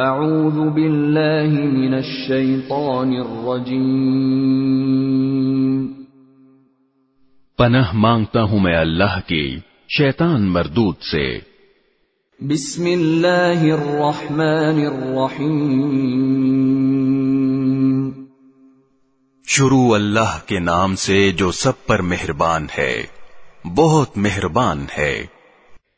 اعوذ باللہ من الشیطان الرجیم پناہ مانگتا ہوں میں اللہ کی شیطان مردود سے۔ بسم اللہ الرحمن الرحیم۔ شروع اللہ کے نام سے جو سب پر مہربان ہے بہت مہربان ہے۔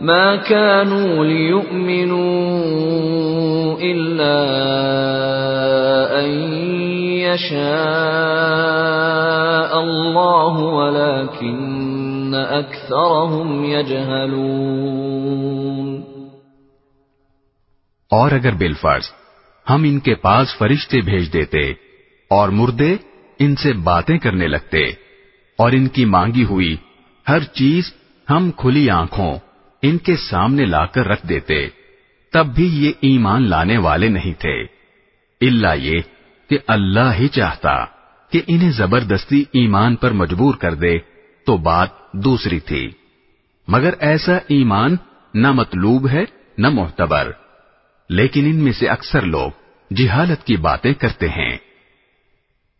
ما كانوا ليؤمنوا الا ان يشاء الله ولكن اكثرهم يجهلون اور اگر بالفرض ہم ان کے پاس فرشتے بھیج دیتے اور مردے ان سے باتیں کرنے لگتے اور ان کی مانگی ہوئی ہر چیز ہم کھلی آنکھوں ان کے سامنے لا کر رکھ دیتے، تب بھی یہ ایمان لانے والے نہیں تھے۔ اللہ یہ کہ اللہ ہی چاہتا کہ انہیں زبردستی ایمان پر مجبور کر دے، تو بات دوسری تھی۔ مگر ایسا ایمان نہ مطلوب ہے، نہ محتبر لیکن ان میں سے اکثر لوگ جہالت کی باتیں کرتے ہیں۔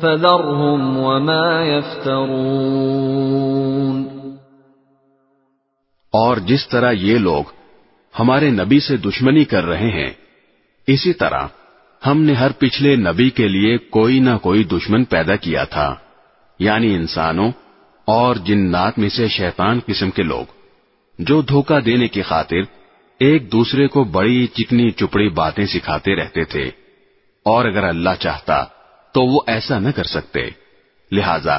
فذرهم وما يفترون۔ اور جس طرح یہ لوگ ہمارے نبی سے دشمنی کر رہے ہیں، اسی طرح ہم نے ہر پچھلے نبی کے لیے کوئی نہ کوئی دشمن پیدا کیا تھا یعنی انسانوں اور جنات میں سے شیطان قسم کے لوگ، جو دھوکہ دینے کی خاطر ایک دوسرے کو بڑی چکنی چپڑی باتیں سکھاتے رہتے تھے۔ اور اگر اللہ چاہتا تو وہ ایسا نہ کر سکتے لہذا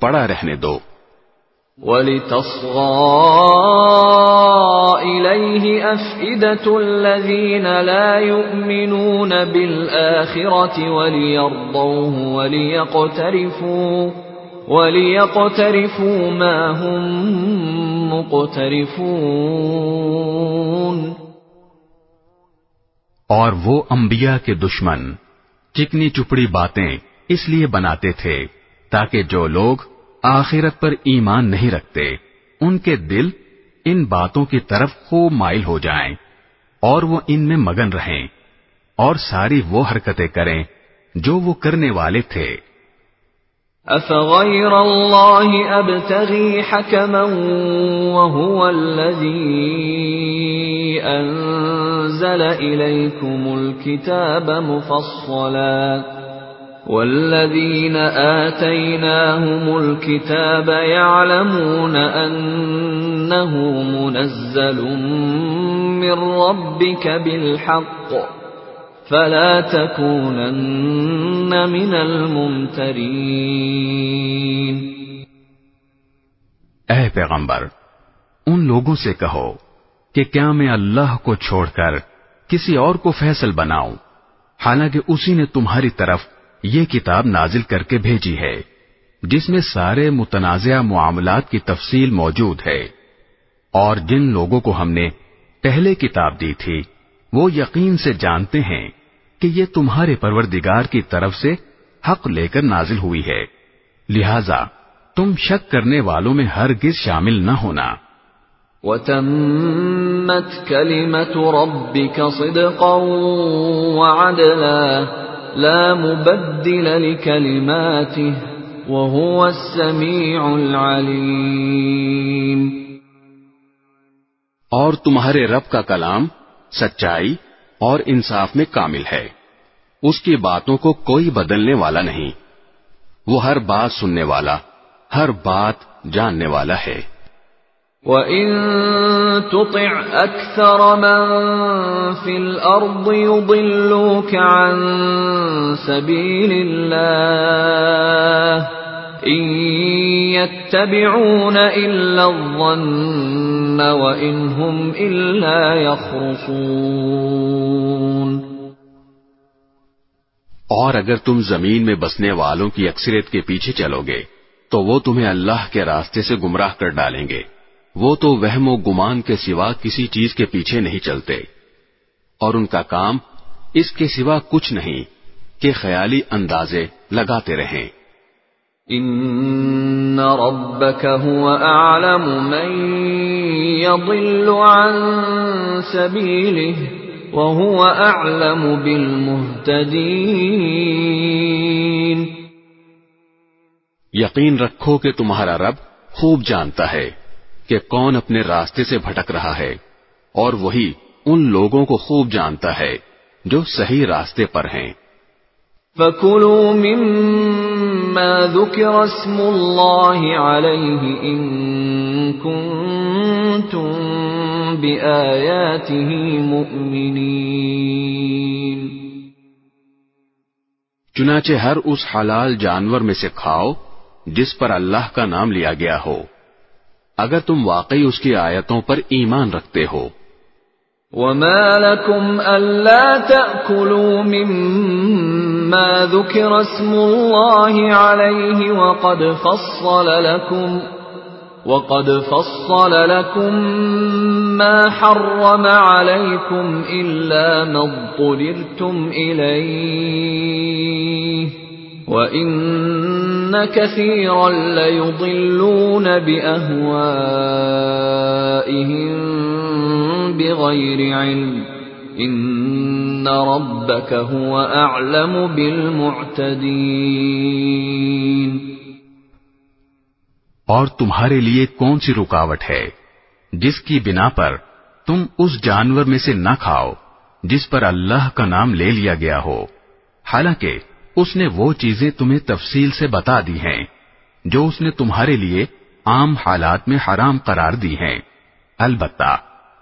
پڑا رہنے دو ولتصغى إليه أفئدة الذين لا يؤمنون بالآخرة وليرضوه وليقترفوا وليقترفوا ما هم مقترفون اور وہ انبیاء کے دشمن چکنی چپڑی باتیں اس لیے بناتے تھے تاکہ جو لوگ آخرت پر ایمان نہیں رکھتے، ان کے دل ان باتوں کی طرف خوب مائل ہو جائیں اور وہ ان میں مگن رہیں اور ساری وہ حرکتیں کریں جو وہ کرنے والے تھے۔ أفغير الله أبتغي حكما وهو الذي أنزل إليكم الكتاب مفصلا. والذين آتيناهم الكتاب يعلمون أنه منزل من ربك بالحق. فلا تكونن من الممترين. اے پیغمبر ان لوگوں سے کہو کہ کیا میں اللہ کو چھوڑ کر کسی اور کو فیصل بناؤں۔ حالانکہ اسی نے تمہاری طرف یہ کتاب نازل کر کے بھیجی ہے، جس میں سارے متنازع معاملات کی تفصیل موجود ہے۔ اور جن لوگوں کو ہم نے پہلے کتاب دی تھی، وہ یقین سے جانتے ہیں کہ یہ تمہارے پروردگار کی طرف سے حق لے کر نازل ہوئی ہے۔ لہذا تم شک کرنے والوں میں ہرگز شامل نہ ہونا۔ وتمت كلمة ربك صدقا وعدلا لا مبدل لكلماته وهو السميع العليم اور تمہارے رب کا کلام سچائی اور انصاف میں کامل ہے۔ اس کی باتوں کو کوئی بدلنے والا نہیں۔ وہ ہر بات سننے والا، ہر بات جاننے والا ہے۔ وَإِن تُطِعْ أَكْثَرَ مَن فِي الْأَرْضِ يُضِلُّوكَ عَن سَبِيلِ اللَّهِ إِن يَتَّبِعُونَ إِلَّا الظَّنَّ وَإِنْ هُمْ إِلَّا يَخْرُصُونَ اور اگر تم زمین میں بسنے والوں کی اکثریت کے پیچھے چلو گے، تو وہ تمہیں اللہ کے راستے سے گمراہ کر ڈالیں گے۔ وہ تو وہم و گمان کے سوا کسی چیز کے پیچھے نہیں چلتے۔ اور ان کا کام اس کے سوا کچھ نہیں کہ خیالی اندازے لگاتے رہیں۔ ان ربك هو اعلم من يضل عن سبيله وهو اعلم بالمهتدين یقین رکھو کہ تمہارا رب خوب جانتا ہے۔ کہ کون اپنے راستے سے بھٹک رہا ہے اور وہی ان لوگوں کو خوب جانتا ہے جو صحیح راستے پر ہیں۔ فَكُلُوا مِمَّا ذُكِرَ اسْمُ اللَّهِ عَلَيْهِ إِن كُنتُم بِآيَاتِهِ مُؤْمِنِينَ۔ چنانچہ ہر اس حلال جانور میں سے کھاؤ جس پر اللہ کا نام لیا گیا ہو۔ اگر تم واقعی اس کی آیتوں پر ایمان رکھتے ہو وما لكم ألا تأكلوا مما ذكر اسم الله عليه وقد فصل لكم وقد فصل لكم ما حرم عليكم إلا ما اضطررتم إليه وَإِنَّ كَثِيرًا لَيُضِلُّونَ بِأَهْوَائِهِمْ بِغَيْرِ عِلْمٍ إِنَّ رَبَّكَ هُوَ أَعْلَمُ بِالْمُعْتَدِينَ اور تمہارے لیے کون سی رکاوٹ ہے جس کی بنا پر تم اس جانور میں سے نہ کھاؤ جس پر اللہ کا نام لے لیا گیا ہو؟ حالانکہ اس نے وہ چیزیں تمہیں تفصیل سے بتا دی ہیں، جو اس نے تمہارے لیے عام حالات میں حرام قرار دی ہیں۔ البتہ،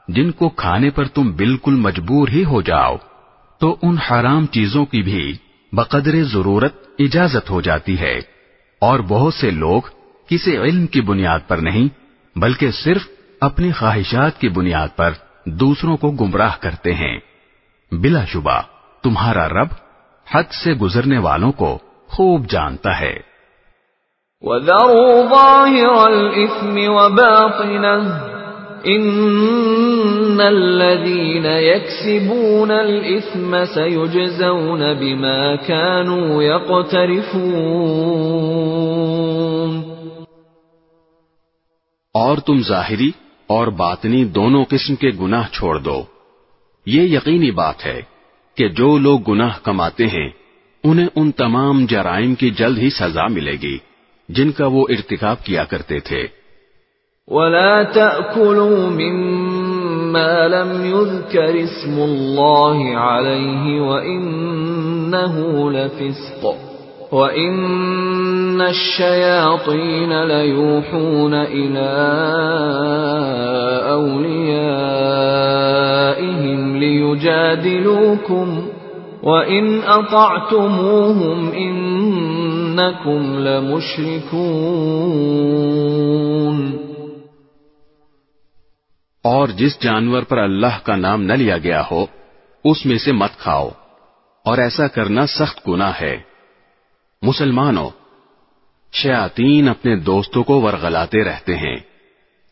جن کو کھانے پر تم بالکل مجبور ہی ہو جاؤ، تو ان حرام چیزوں کی بھی بقدر ضرورت اجازت ہو جاتی ہے۔ اور بہت سے لوگ کسی علم کی بنیاد پر نہیں، بلکہ صرف اپنی خواہشات کی بنیاد پر دوسروں کو گمراہ کرتے ہیں۔ بلا شبہ، تمہارا رب حد سے گزرنے والوں کو خوب جانتا ہے۔ وَذَرُوا ظَاهِرَ الْإِثْمِ وَبَاطِنَهُ إِنَّ الَّذِينَ يَكْسِبُونَ الْإِثْمَ سَيُجْزَوْنَ بِمَا كَانُوا يَقْتَرِفُونَ۔ اور تم ظاہری اور باطنی دونوں قسم کے گناہ چھوڑ دو۔ یہ یقینی بات ہے کہ جو لوگ گناہ کماتے ہیں، انہیں ان تمام جرائم کی جلد ہی سزا ملے گی، جن کا وہ ارتکاب کیا کرتے تھے۔ ولا تأكلوا مما لم يذكر اسم الله عليه وإنه لفسق وإن الشياطين ليوحون إلى أوليائهم ليجادلوكم وَإِنْ أَطَعْتُمُوهُمْ إِنَّكُمْ لَمُشْرِكُونَ اور جس جانور پر اللہ کا نام نہ لیا گیا ہو، اس میں سے مت کھاؤ، اور ایسا کرنا سخت گناہ ہے۔ مسلمانوں، شیاطین اپنے دوستوں کو ورغلاتے رہتے ہیں،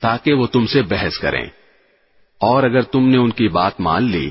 تاکہ وہ تم سے بحث کریں۔ اور اگر تم نے ان کی بات مان لی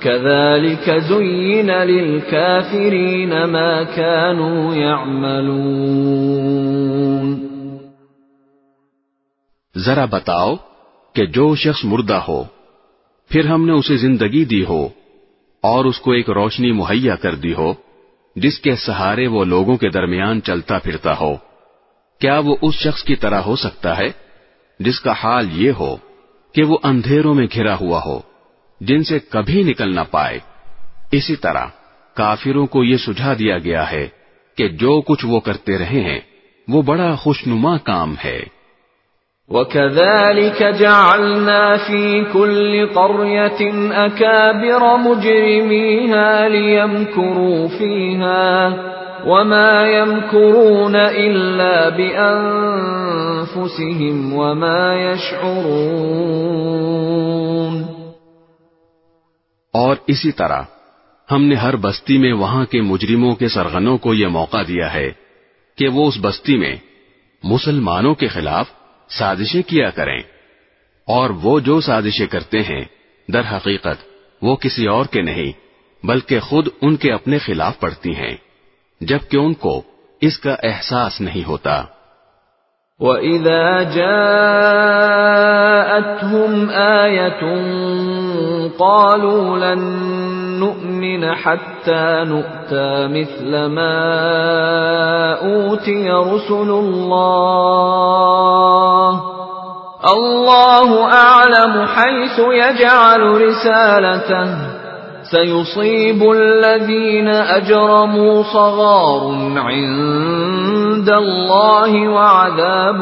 كذلك زين للكافرين ما كانوا يعملون۔ ذرا بتاؤ کہ جو شخص مردہ ہو، پھر ہم نے اسے زندگی دی ہو اور اس کو ایک روشنی مہیا کر دی ہو، جس کے سہارے وہ لوگوں کے درمیان چلتا پھرتا ہو۔ کیا وہ اس شخص کی طرح ہو سکتا ہے، جس کا حال یہ ہو کہ وہ اندھیروں میں گھرا ہوا ہو؟ جن سے کبھی نکل نہ پائے۔ اسی طرح کافروں کو یہ سجھا دیا گیا ہے کہ جو کچھ وہ کرتے رہے ہیں، وہ بڑا خوشنما کام ہے۔ وَكَذَلِكَ جَعَلْنَا فِي كُلِّ قَرْيَةٍ أَكَابِرَ مُجْرِمِيهَا لِيَمْكُرُوا فِيهَا وَمَا يَمْكُرُونَ إِلَّا بِأَنفُسِهِمْ وَمَا يَشْعُرُونَ اور اسی طرح، ہم نے ہر بستی میں وہاں کے مجرموں کے سرغنوں کو یہ موقع دیا ہے کہ وہ اس بستی میں مسلمانوں کے خلاف سازشیں کیا کریں۔ اور وہ جو سازشیں کرتے ہیں، در حقیقت وہ کسی اور کے نہیں، بلکہ خود ان کے اپنے خلاف پڑتی ہیں، جبکہ ان کو اس کا احساس نہیں ہوتا۔ وَإِذَا جَاءَتْهُمْ آيَةٌ قَالُوا لَن نُّؤْمِنَ حَتَّى نُؤْتَى مِثْلَ مَا أُوتِيَ رُسُلُ اللَّهِ اللَّهُ أَعْلَمُ حَيْثُ يَجْعَلُ رِسَالَتَهُ سيصيب الذين أجرموا صغار عند الله وعذاب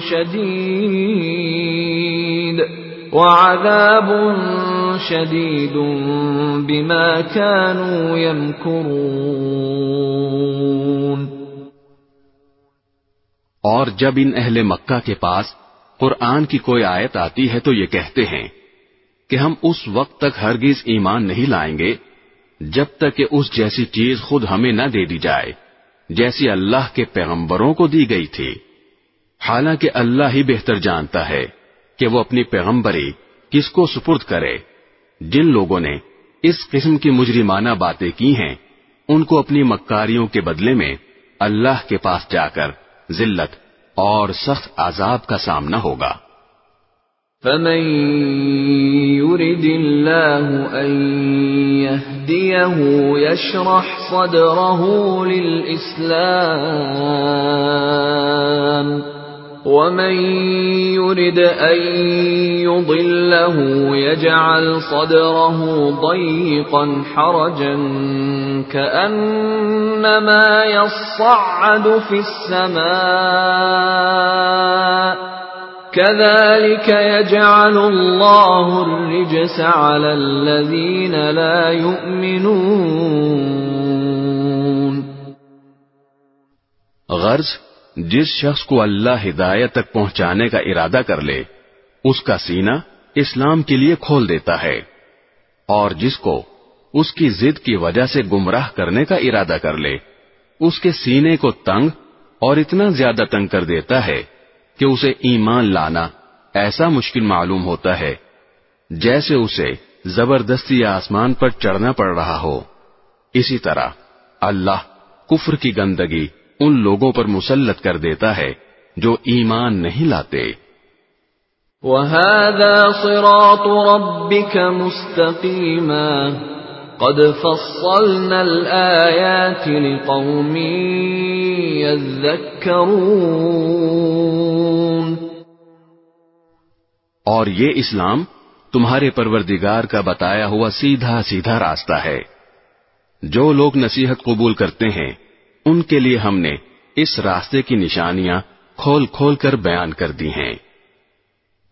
شديد. وعذاب شديد بما كانوا يمكرون. اور جب ان اہل مکہ کے پاس قرآن کی کوئی آیت آتی ہے تو یہ کہتے ہیں کہ ہم اس وقت تک ہرگز ایمان نہیں لائیں گے جب تک کہ اس جیسی چیز خود ہمیں نہ دے دی جائے۔ جیسی اللہ کے پیغمبروں کو دی گئی تھی۔ حالانکہ اللہ ہی بہتر جانتا ہے کہ وہ اپنی پیغمبری کس کو سپرد کرے۔ جن لوگوں نے اس قسم کی مجرمانہ باتیں کی ہیں، ان کو اپنی مکاریوں کے بدلے میں اللہ کے پاس جا کر ذلت اور سخت عذاب کا سامنا ہوگا۔ فمن يرد الله أن يهديه يشرح صدره للإسلام ومن يرد أن يضله يجعل صدره ضيقا حرجا كأنما يصعد في السماء كذلك يجعل الله الرجس على الذين لا يؤمنون. غرض، جس شخص کو اللہ ہدایت تک پہنچانے کا ارادہ کر لے، اس کا سینہ اسلام کے لیے کھول دیتا ہے، اور جس کو اس کی ضد کی وجہ سے گمراہ کرنے کا ارادہ کر لے، اس کے سینے کو تنگ اور اتنا زیادہ تنگ کر دیتا ہے کہ اسے ایمان لانا ایسا مشکل معلوم ہوتا ہے جیسے اسے زبردستی آسمان پر چڑھنا پڑ رہا ہو۔ اسی طرح اللہ کفر کی گندگی ان لوگوں پر مسلط کر دیتا ہے جو ایمان نہیں لاتے۔ وَهَذَا صِرَاطُ رَبِّكَ مُسْتَقِيمًا۔ قَدْ فَصَّلْنَا الْآيَاتِ لِقَوْمٍ يَذَّكَّرُونَ. اور یہ اسلام تمہارے پروردگار کا بتایا ہوا سیدھا سیدھا راستہ ہے۔ جو لوگ نصیحت قبول کرتے ہیں ان کے لیے ہم نے اس راستے کی نشانیاں کھول کھول کر بیان کر دی ہیں۔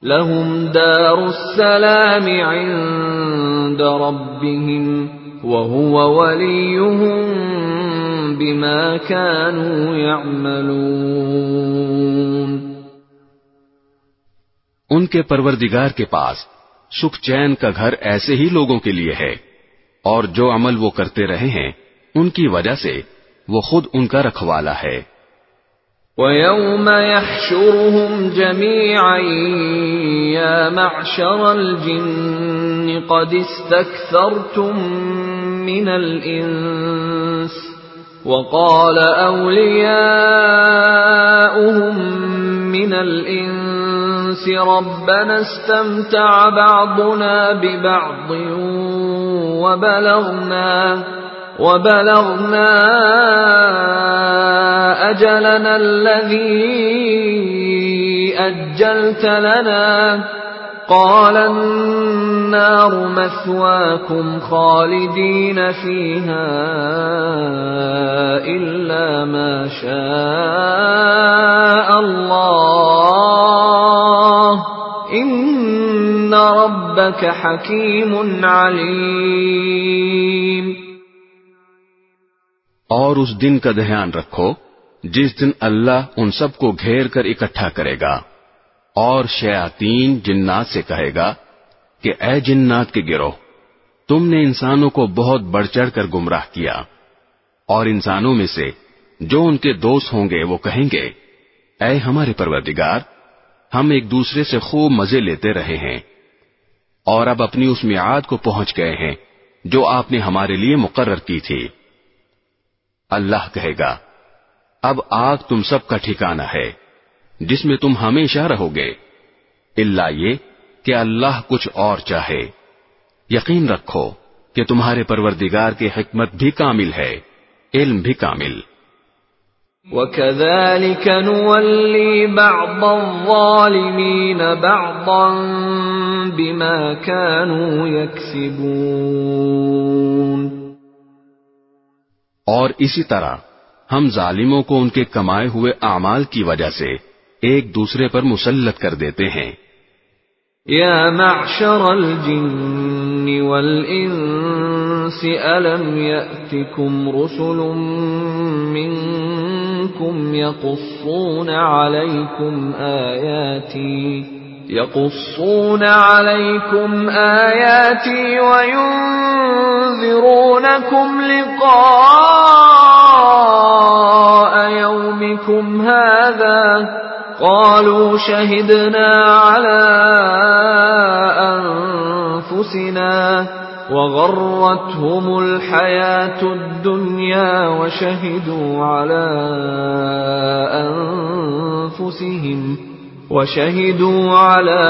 لهم دار السلام عند ربهم وهو وليهم بما كانوا يعملون۔ ان کے پروردگار کے پاس سکھ چین کا گھر ایسے ہی لوگوں کے لیے ہے، اور جو عمل وہ کرتے رہے ہیں، ان کی وجہ سے وہ خود ان کا رکھوالا ہے۔ وَيَوْمَ يَحْشُرُهُمْ جَمِيعًا يَا مَعْشَرَ الْجِنِّ قَدِ اسْتَكْثَرْتُم مِّنَ الْإِنسِ وقال أولياؤهم من الإنس ربنا استمتع بعضنا ببعض وبلغنا وبلغنا أجلنا الذي أجلت لنا. قال النار مثواكم خالدين فيها إلا ما شاء الله. إن ربك حكيم عليم. اور اس دن کا دھیان رکھو جس دن اللہ ان سب کو گھیر کر اکٹھا کرے گا۔ اور شیاطین جنات سے کہے گا کہ اے جنات کے گروہ، تم نے انسانوں کو بہت بڑھ چڑھ کر گمراہ کیا، اور انسانوں میں سے جو ان کے دوست ہوں گے وہ کہیں گے، اے ہمارے پروردگار، ہم ایک دوسرے سے خوب مزے لیتے رہے ہیں، اور اب اپنی اس میعاد کو پہنچ گئے ہیں جو آپ نے ہمارے لیے مقرر کی تھی۔ اللہ کہے گا، اب آگ تم سب کا ٹھکانہ ہے، جس میں تم ہمیشہ رہو گے۔ اللہ یہ کہ اللہ کچھ اور چاہے۔ یقین رکھو کہ تمہارے پروردگار کی حکمت بھی کامل ہے، علم بھی کامل۔ وَكَذَلِكَ نُوَلِّي بَعْضَ الظَّالِمِينَ بَعْضًا بِمَا كَانُوا يَكْسِبُونَ۔ اور اسی طرح ہم ظالموں کو ان کے کمائے ہوئے اعمال کی وجہ سے ایک دوسرے پر مسلط کر دیتے ہیں۔ یا معشر الجن والانس، الم یأتکم رسل منکم یقصون علیکم آیاتی؟ يقصون عليكم آياتي وينذرونكم لقاء يومكم هذا قالوا شهدنا على أنفسنا وغرتهم الحياة الدنيا وشهدوا على أنفسهم وشهدوا على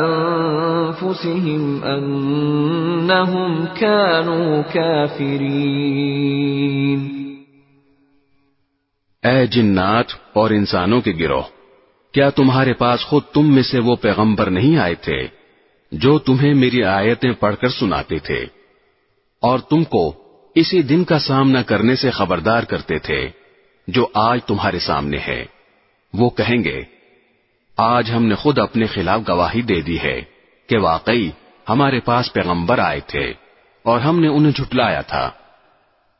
أنفسهم أنهم كانوا كافرين. اے جنات اور انسانوں کے گروہ، کیا تمہارے پاس خود تم میں سے وہ پیغمبر نہیں آئے تھے جو تمہیں میری آیتیں پڑھ کر سناتے تھے؟ اور تم کو اسی دن کا سامنا کرنے سے خبردار کرتے تھے جو آج تمہارے سامنے ہے۔ وہ کہیں گے، آج ہم نے خود اپنے خلاف گواہی دے دی ہے کہ واقعی ہمارے پاس پیغمبر آئے تھے اور ہم نے انہیں جھٹلایا تھا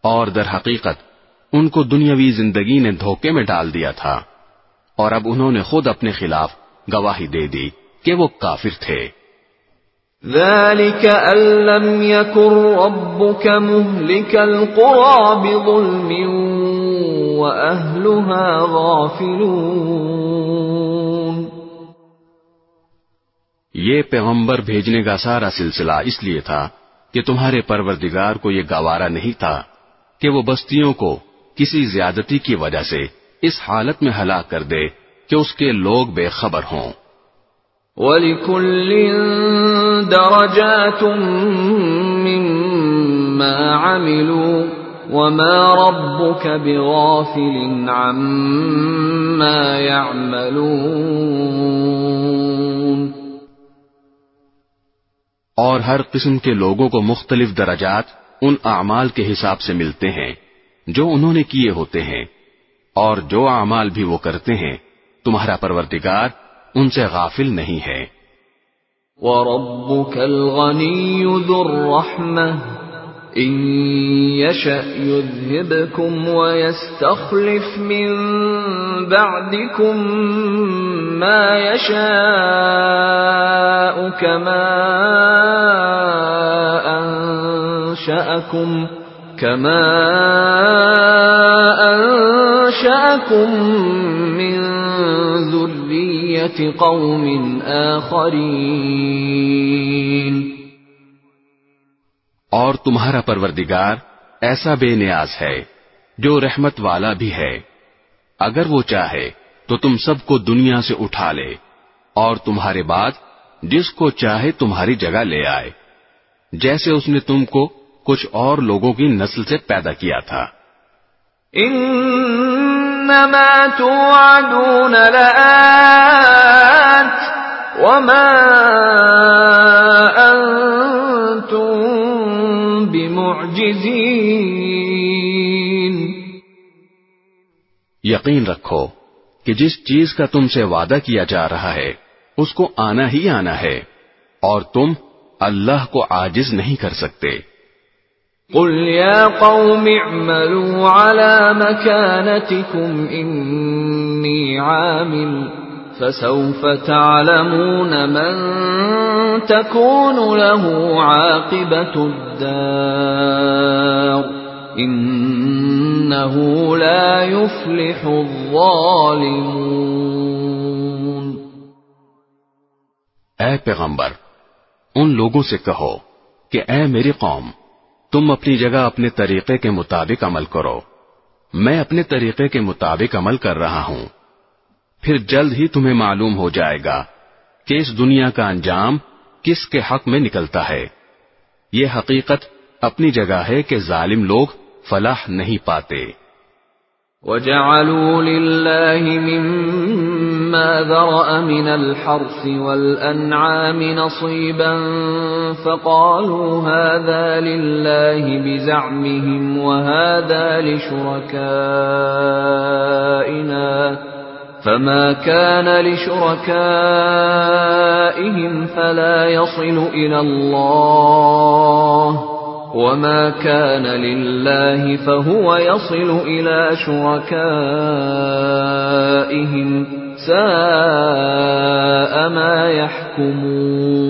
اور در حقیقت ان کو دنیاوی زندگی نے دھوکے میں ڈال دیا تھا اور اب انہوں نے خود اپنے خلاف گواہی دے دی کہ وہ کافر تھے۔ ذلك أن لم يكن ربك مهلك القرى بظلم وأهلها غافلون۔ یہ پیغمبر بھیجنے کا سارا سلسلہ اس لیے تھا کہ تمہارے پروردگار کو یہ گوارا نہیں تھا کہ وہ بستیوں کو کسی زیادتی کی وجہ سے اس حالت میں ہلاک کر دے کہ اس کے لوگ بے خبر ہوں۔ وَلِكُلٍّ دَرَجَاتٌ مِّمَّا عَمِلُوا۔ وَمَا رَبُّكَ بِغَافِلٍ عَمَّا يَعْمَلُونَ اور ہر قسم کے لوگوں کو مختلف درجات ان اعمال کے حساب سے ملتے ہیں جو انہوں نے کیے ہوتے ہیں۔ اور جو اعمال بھی وہ کرتے ہیں تمہارا پروردگار ان سے غافل نہیں ہے۔ وَرَبُّكَ الْغَنِيُّ ذُو الرَّحْمَةِ إِن يَشَأْ يُذْهِبْكُمْ وَيَسْتَخْلِفْ مِن بَعْدِكُم مَّا يَشَاءُ كَمَا أَنشَأَكُم كَمَا أَنشَأَكُم مِّن ذُرِّيَّةِ قَوْمٍ آخَرِينَ. اور تمہارا پروردگار ایسا بے نیاز ہے جو رحمت والا بھی ہے۔ اگر وہ چاہے تو تم سب کو دنیا سے اٹھا لے اور تمہارے بعد جس کو چاہے تمہاری جگہ لے آئے۔ جیسے اس نے تم کو کچھ اور لوگوں کی نسل سے پیدا کیا تھا۔ انما توعدون لآت وما انتم بمعجزین یقین رکھو کہ جس چیز کا تم سے وعدہ کیا جا رہا ہے اس کو آنا ہی آنا ہے اور تم اللہ کو عاجز نہیں کر سکتے۔ قل يا قوم اعملوا على مكانتكم إني عامل۔ فسوف تعلمون من تكون له عاقبة الدار. إنه لا يفلح الظالمون. اے پیغمبر، ان لوگوں سے کہو کہ اے میری قوم، تم اپنی جگہ اپنے طریقے کے مطابق عمل کرو۔ میں اپنے طریقے کے مطابق عمل کر رہا ہوں۔ پھر جلد ہی تمہیں معلوم ہو جائے گا کہ اس دنیا کا انجام کس کے حق میں نکلتا ہے۔ یہ حقیقت اپنی جگہ ہے کہ ظالم لوگ فلاح نہیں پاتے۔ وجعلوا لله مما ذرأ من الحرث والأنعام نصيبا فقالوا هذا لله بزعمهم وهذا لشركائنا فما كان لشركائهم فلا يصل إلى الله وما كان لله فهو يصل إلى شركائهم ساء ما يحكمون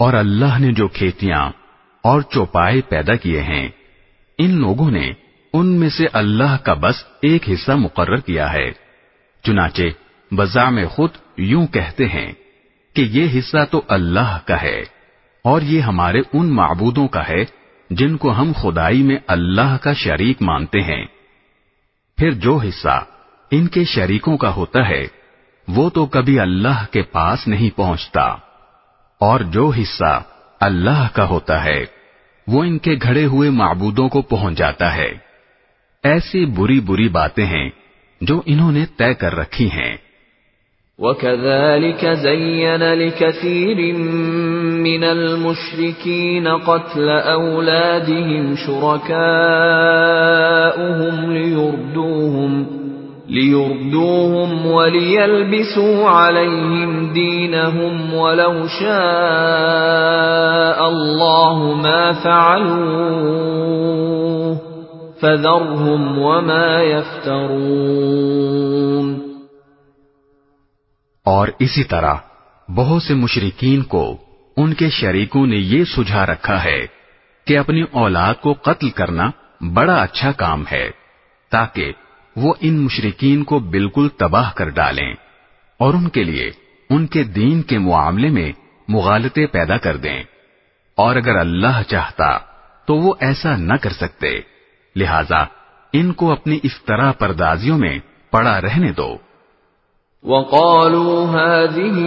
اور اللہ نے جو کھیتیاں اور چوپائے پیدا کیے ہیں ان لوگوں نے ان میں سے اللہ کا بس ایک حصہ مقرر کیا ہے۔ چنانچہ بزا میں خود یوں کہتے ہیں کہ یہ حصہ تو اللہ کا ہے اور یہ ہمارے ان معبودوں کا ہے جن کو ہم خدائی میں اللہ کا شریک مانتے ہیں۔ پھر جو حصہ ان کے شریکوں کا ہوتا ہے، وہ تو کبھی اللہ کے پاس نہیں پہنچتا۔ اور جو حصہ اللہ کا ہوتا ہے، وہ ان کے گھڑے ہوئے معبودوں کو پہنچ جاتا ہے۔ ایسی بری بری باتیں ہیں جو انہوں نے طے کر رکھی ہیں وكذلك زين لكثير من المشركين قتل أولادهم شركاؤهم ليردوهم ليردوهم وليلبسوا عليهم دينهم ولو شاء الله ما فعلوه فذرهم وما يفترون۔ اور اسی طرح بہت سے مشرقین کو ان کے شریکوں نے یہ سجھا رکھا ہے کہ اپنی اولاد کو قتل کرنا بڑا اچھا کام ہے، تاکہ وہ ان مشرقین کو بالکل تباہ کر ڈالیں اور ان کے لیے ان کے دین کے معاملے میں مغالطے پیدا کر دیں۔ اور اگر اللہ چاہتا تو وہ ایسا نہ کر سکتے۔ لہذا ان کو اپنی اس طرح پردازیوں میں پڑا رہنے دو۔ وقالوا هذه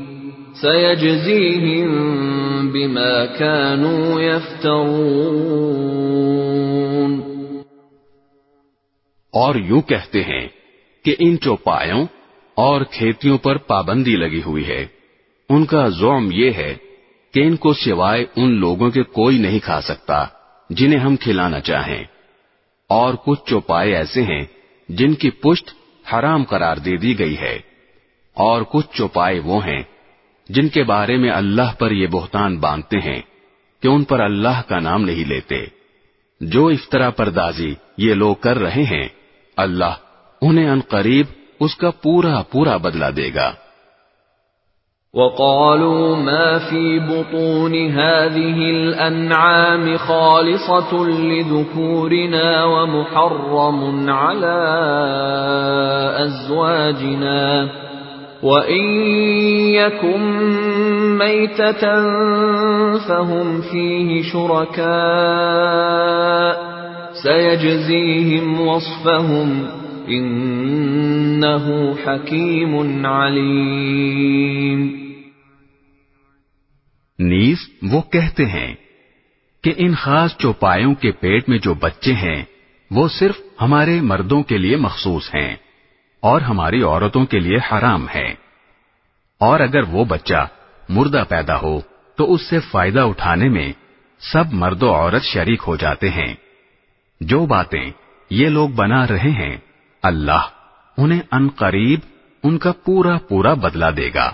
سيجزيهم بما كانوا يفترون۔ اور یوں کہتے ہیں کہ ان چوپایوں اور کھیتیوں پر پابندی لگی ہوئی ہے۔ ان کا زوم یہ ہے کہ ان کو سوائے ان لوگوں کے کوئی نہیں کھا سکتا جنہیں ہم کھلانا چاہیں۔ اور کچھ چوپائے ایسے ہیں جن کی پشت حرام قرار دے دی گئی ہے۔ اور کچھ چوپائے وہ ہیں جن کے بارے میں اللہ پر یہ بہتان باندھتے ہیں کہ ان پر اللہ کا نام نہیں لیتے۔ جو افطرا پردازی یہ لوگ کر رہے ہیں، اللہ انہیں ان قریب اس کا پورا پورا بدلہ دے گا۔ وقالوا ما في بطون هذه الأنعام خالصة لذكورنا ومحرم على أزواجنا وإن يكن ميتة فهم فيه شركاء سيجزيهم وصفهم إنه حكيم عليم نیز وہ کہتے ہیں کہ ان خاص چوپایوں کے پیٹ میں جو بچے ہیں وہ صرف ہمارے مردوں کے لیے مخصوص ہیں۔ اور ہماری عورتوں کے لیے حرام ہے۔ اور اگر وہ بچہ مردہ پیدا ہو، تو اس سے فائدہ اٹھانے میں سب مرد و عورت شریک ہو جاتے ہیں۔ جو باتیں یہ لوگ بنا رہے ہیں، اللہ انہیں ان قریب ان کا پورا پورا بدلہ دے گا۔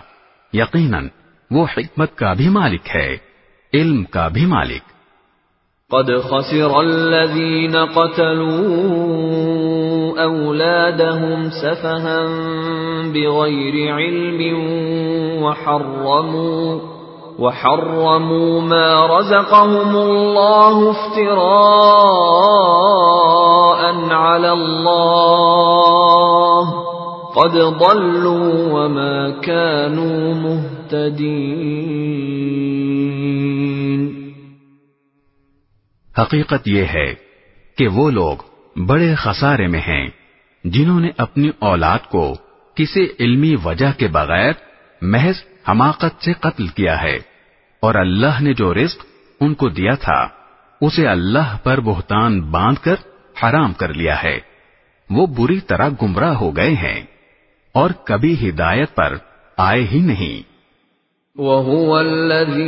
یقیناً وہ حکمت کا بھی مالک ہے، علم کا بھی مالک۔ قد خسر الذين قتلوا أولادهم سفها بغير علم وحرموا وحرموا ما رزقهم الله افتراء على الله قد ضلوا وما كانوا مهتدين. حقیقت یہ ہے کہ وہ لوگ بڑے خسارے میں ہیں، جنہوں نے اپنی اولاد کو کسی علمی وجہ کے بغیر محض حماقت سے قتل کیا ہے، اور اللہ نے جو رزق ان کو دیا تھا، اسے اللہ پر بہتان باندھ کر حرام کر لیا ہے۔ وہ بری طرح گمراہ ہو گئے ہیں، اور کبھی ہدایت پر آئے ہی نہیں۔ وهو الذي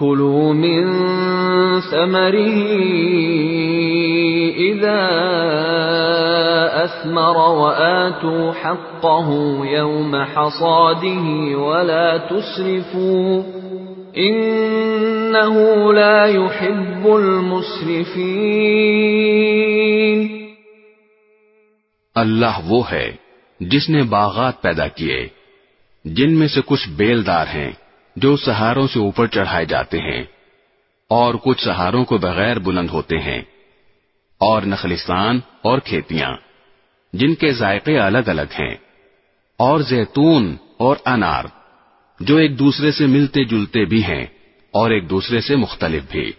كلوا من ثمره إذا أثمر وآتوا حقه يوم حصاده ولا تسرفوا إنه لا يحب المسرفين. اللہ وہ ہے جس نے باغات پیدا کیے جن میں سے کچھ بیلدار ہیں۔ جو سہاروں سے اوپر چڑھائے جاتے ہیں اور کچھ سہاروں کو بغیر بلند ہوتے ہیں اور نخلستان اور کھیتیاں، جن کے ذائقے الگ الگ ہیں، اور زیتون اور انار، جو ایک دوسرے سے ملتے جلتے بھی ہیں اور ایک دوسرے سے مختلف بھی۔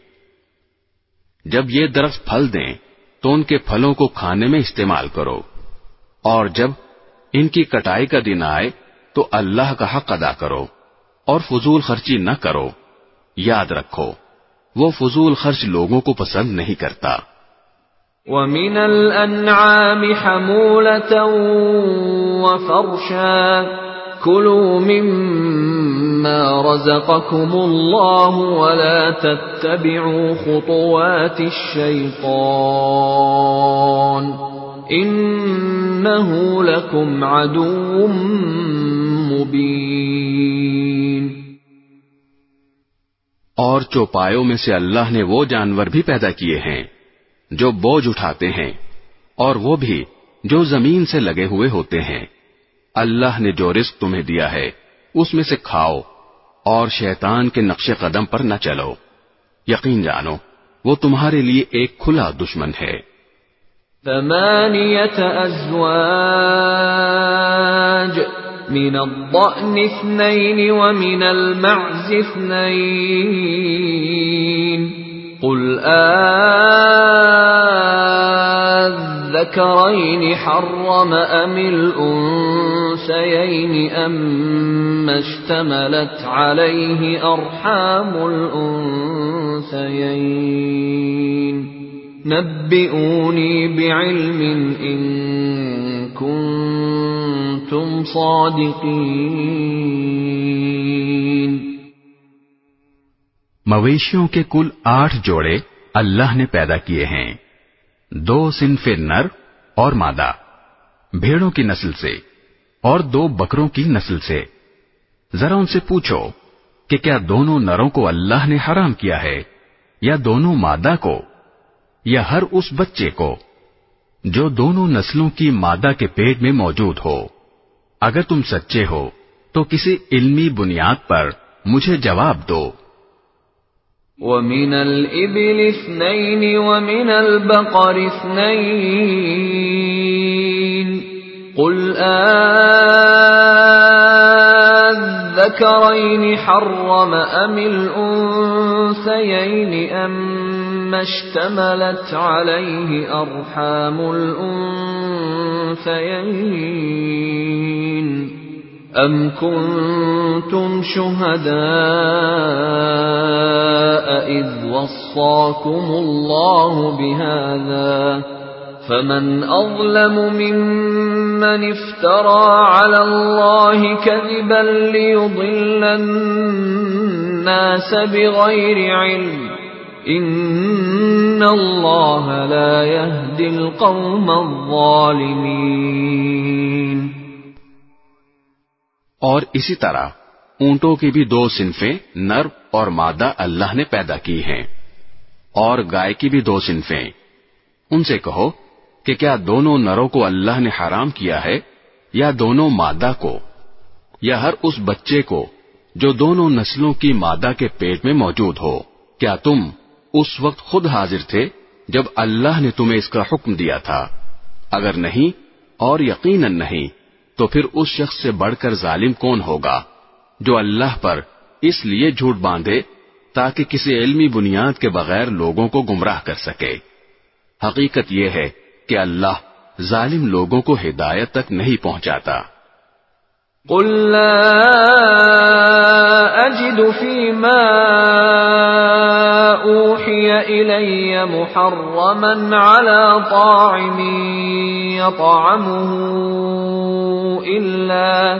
جب یہ درخت پھل دیں، تو ان کے پھلوں کو کھانے میں استعمال کرو۔ اور جب ان کی کٹائی کا دن آئے، تو اللہ کا حق ادا کرو۔ اور فضول خرچی نہ کرو۔ یاد رکھو وہ فضول خرچ لوگوں کو پسند نہیں کرتا۔ ومن الأنعام حمولة وفرشا۔ كلوا مما رزقكم الله ولا تتبعوا خطوات الشيطان إنه لكم عدو مبين اور چوپایوں میں سے اللہ نے وہ جانور بھی پیدا کیے ہیں جو بوجھ اٹھاتے ہیں، اور وہ بھی جو زمین سے لگے ہوئے ہوتے ہیں۔ اللہ نے جو رزق تمہیں دیا ہے، اس میں سے کھاؤ، اور شیطان کے نقش قدم پر نہ چلو۔ یقین جانو، وہ تمہارے لیے ایک کھلا دشمن ہے۔ من الضأن اثنين ومن المعز اثنين. قل آذكرين حرم أم الأنسيين أم اشتملت عليه أرحام الأنسيين نبئوني بعلم إن كنتم صادقين۔ مویشیوں کے کل آٹھ جوڑے اللہ نے پیدا کیے ہیں۔ دو صنف نر اور مادہ۔ بھیڑوں کی نسل سے اور دو بکروں کی نسل سے۔ ذرا ان سے پوچھو کہ کیا دونوں نروں کو اللہ نے حرام کیا ہے یا دونوں مادہ کو یا ہر اس بچے کو جو دونوں نسلوں کی مادہ کے پیٹ میں موجود ہو؟ اگر تم سچے ہو تو کسی علمی بنیاد پر مجھے جواب دو ومن الإبل اثنين ومن البقر اثنين قل أذكرين حرم أم الأنثيين أم اشتملت عليه أرحام الأنثيين. أم كنتم شهداء إذ وصاكم الله بهذا؟ فمن أظلم ممن افترى على الله كذبا ليضل الناس بغير علم. إن الله لا يهدي القوم الظالمين اور اسی طرح اونٹوں کی بھی دو صنفیں نر اور مادہ اللہ نے پیدا کی ہیں۔ اور گائے کی بھی دو صنفیں۔ ان سے کہو کہ کیا دونوں نروں کو اللہ نے حرام کیا ہے یا دونوں مادہ کو؟ یا ہر اس بچے کو جو دونوں نسلوں کی مادہ کے پیٹ میں موجود ہو؟ کیا تم اس وقت خود حاضر تھے جب اللہ نے تمہیں اس کا حکم دیا تھا۔ اگر نہیں اور یقیناً نہیں، تو پھر اس شخص سے بڑھ کر ظالم کون ہوگا جو اللہ پر اس لیے جھوٹ باندھے تاکہ کسی علمی بنیاد کے بغیر لوگوں کو گمراہ کر سکے۔ حقیقت یہ ہے کہ اللہ ظالم لوگوں کو ہدایت تک نہیں پہنچاتا۔ قل لا أجد فيما أوحي إلي محرما على طاعم يطعمه إلا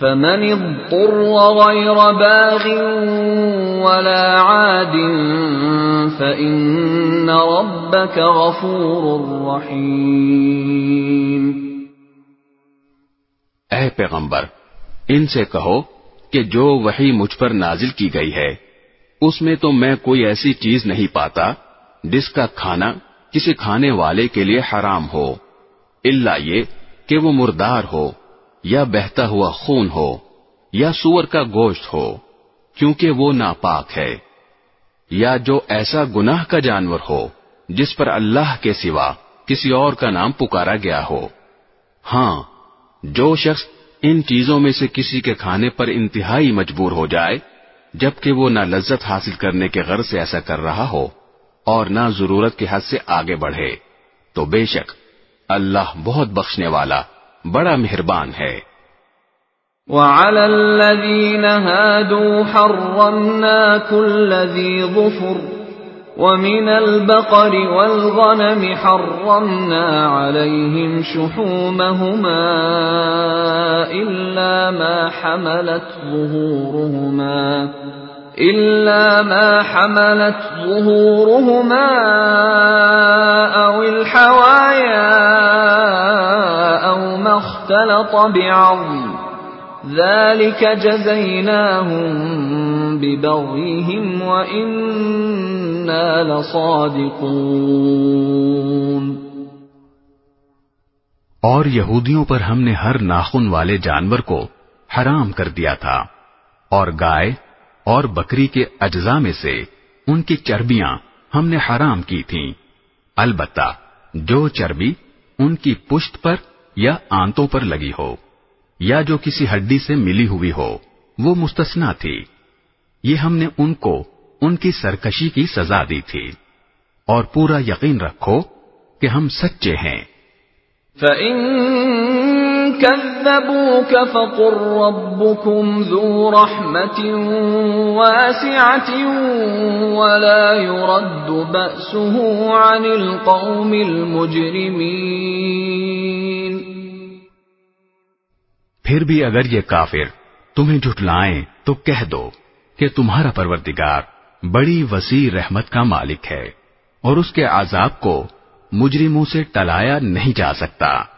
فمن اضطر غير باغ ولا عاد فإن ربك غفور رحيم۔ اے پیغمبر، ان سے کہو کہ جو وہی مجھ پر نازل کی گئی ہے، اس میں تو میں کوئی ایسی چیز نہیں پاتا جس کا کھانا کسی کھانے والے کے لیے حرام ہو، الا یہ کہ وہ مردار ہو۔ یا بہتا ہوا خون ہو یا سور کا گوشت ہو، کیونکہ وہ ناپاک ہے۔ یا جو ایسا گناہ کا جانور ہو، جس پر اللہ کے سوا کسی اور کا نام پکارا گیا ہو۔ ہاں جو شخص ان چیزوں میں سے کسی کے کھانے پر انتہائی مجبور ہو جائے، جبکہ وہ نہ لذت حاصل کرنے کے غرض سے ایسا کر رہا ہو اور نہ ضرورت کے حد سے آگے بڑھے، تو بے شک اللہ بہت بخشنے والا بڑا مہربان ہے۔ وعلى الذين هادوا حرمنا كل ذي ظفر ومن البقر والغنم حرمنا عليهم شحومهما إلا ما حملت ظهورهما إلا ما حملت ظهورهما أو الحوايا أو ما اختلط بعظم. ذلك جزيناهم ببغيهم وإنا لصادقون. اور یہودیوں پر ہم نے ہر ناخن والے جانور کو حرام کر دیا تھا اور گائے اور بکری کے اجزاء میں سے ان کی چربیاں ہم نے حرام کی تھیں۔ البتہ جو چربی ان کی پشت پر یا آنتوں پر لگی ہو یا جو کسی ہڈی سے ملی ہوئی ہو، وہ مستثنا تھی۔ یہ ہم نے ان کو ان کی سرکشی کی سزا دی تھی۔ اور پورا یقین رکھو کہ ہم سچے ہیں۔ فَإِن كَذَّبُوكَ فَقُلْ رَبُّكُمْ ذُو رَحْمَةٍ وَاسِعَةٍ وَلَا يُرَدُّ بَأْسُهُ عَنِ الْقَوْمِ الْمُجْرِمِينَ. پھر بھی اگر یہ کافر تمہیں جھٹلائیں تو کہہ دو کہ تمہارا پروردگار بڑی وسیع رحمت کا مالک ہے اور اس کے عذاب کو مجرموں سے ٹلایا نہیں جا سکتا۔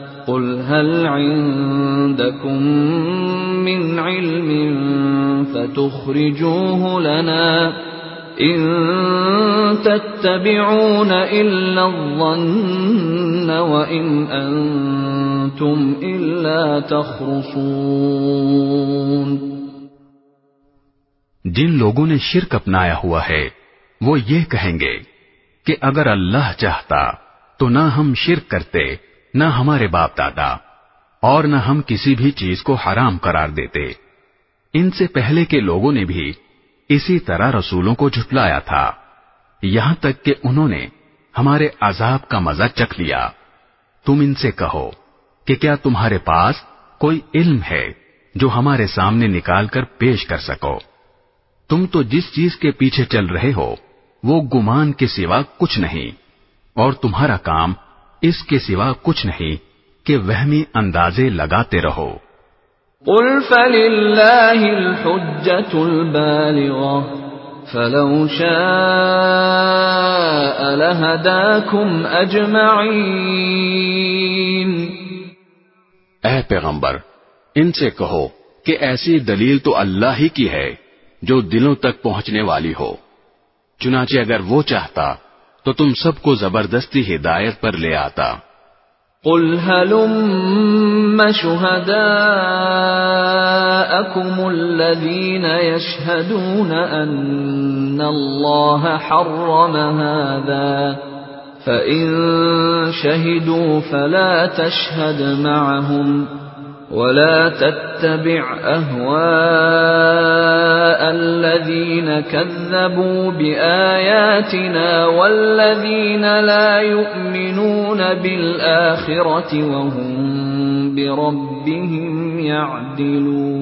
قل هل عندكم من علم فتخرجوه لنا إن تتبعون إلا الظن وإن أنتم إلا تخرصون جن لوگوں نے شرک اپنایا ہوا ہے، وہ یہ کہیں گے کہ اگر اللہ چاہتا تو نہ ہم شرک کرتے نہ ہمارے باپ دادا اور نہ ہم کسی بھی چیز کو حرام قرار دیتے۔ ان سے پہلے کے لوگوں نے بھی اسی طرح رسولوں کو جھٹلایا تھا۔ یہاں تک کہ انہوں نے ہمارے عذاب کا مزہ چکھ لیا۔ تم ان سے کہو کہ کیا تمہارے پاس کوئی علم ہے جو ہمارے سامنے نکال کر پیش کر سکو؟ تم تو جس چیز کے پیچھے چل رہے ہو، وہ گمان کے سوا کچھ نہیں۔ اور تمہارا کام اس کے سوا کچھ نہیں کہ وہمی اندازے لگاتے رہو۔ قل فللہ الحجت البالغة فلو شاء لہداکم اجمعین اے پیغمبر ان سے کہو کہ ایسی دلیل تو اللہ ہی کی ہے جو دلوں تک پہنچنے والی ہو۔ چنانچہ اگر وہ چاہتا تو تم سب کو زبردستی ہدایت پر لے آتا۔ قل هلم شهداءكم الذين يشهدون أن الله حرم هذا فإن شهدوا فلا تشهد معهم ولا تتبع أهواء الذين كذبوا بآياتنا والذين لا يؤمنون بالآخرة وهم بربهم يعدلون.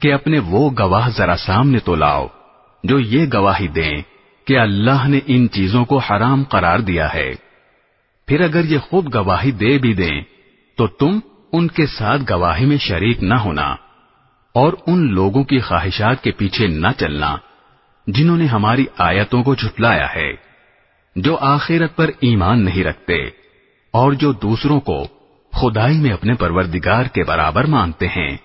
کہ اپنے وہ گواہ ذرا سامنے تو لاؤ جو یہ گواہی دیں کہ اللہ نے ان چیزوں کو حرام قرار دیا ہے پھر اگر یہ خود گواہی دے بھی دیں، تو تم ان کے ساتھ گواہی میں شریک نہ ہونا اور ان لوگوں کی خواہشات کے پیچھے نہ چلنا، جنہوں نے ہماری آیتوں کو جھٹلایا ہے، جو آخرت پر ایمان نہیں رکھتے اور جو دوسروں کو خدائی میں اپنے پروردگار کے برابر مانتے ہیں۔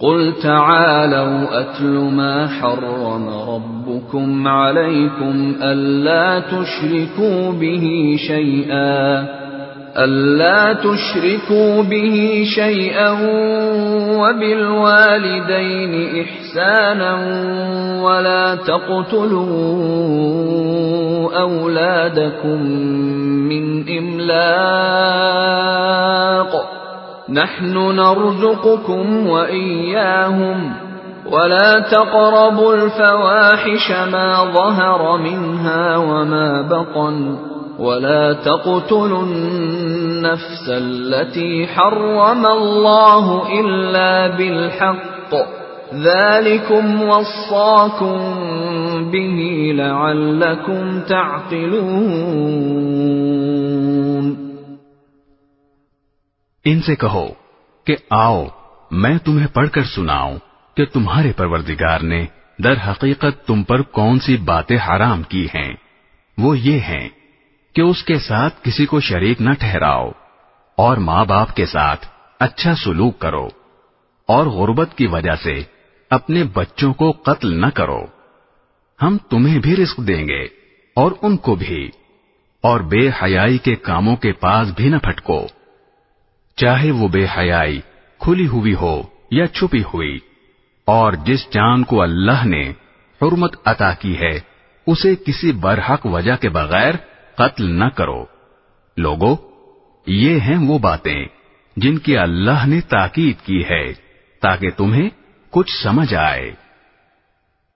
قل تعالوا أتل ما حرم ربكم عليكم ألا تشركوا به شيئا ألا تشركوا به شيئا وبالوالدين إحسانا ولا تقتلوا أولادكم من إملاق نحن نرزقكم وإياهم ولا تقربوا الفواحش ما ظهر منها وما بطن ولا تقتلوا النفس التي حرم الله إلا بالحق ذلكم وصاكم به لعلكم تعقلون ان سے کہو کہ آؤ، میں تمہیں پڑھ کر سناؤں کہ تمہارے پروردگار نے در حقیقت تم پر کون سی باتیں حرام کی ہیں۔ وہ یہ ہیں کہ اس کے ساتھ کسی کو شریک نہ ٹھہراؤ اور ماں باپ کے ساتھ اچھا سلوک کرو اور غربت کی وجہ سے اپنے بچوں کو قتل نہ کرو۔ ہم تمہیں بھی رزق دیں گے اور ان کو بھی اور بے حیائی کے کاموں کے پاس بھی نہ پھٹکو۔ چاہے وہ بے حیائی کھلی ہوئی ہو یا چھپی ہوئی، اور جس جان کو اللہ نے حرمت عطا کی ہے، اسے کسی برحق وجہ کے بغیر قتل نہ کرو۔ لوگو، یہ ہیں وہ باتیں جن کی اللہ نے تاکید کی ہے تاکہ تمہیں کچھ سمجھ آئے۔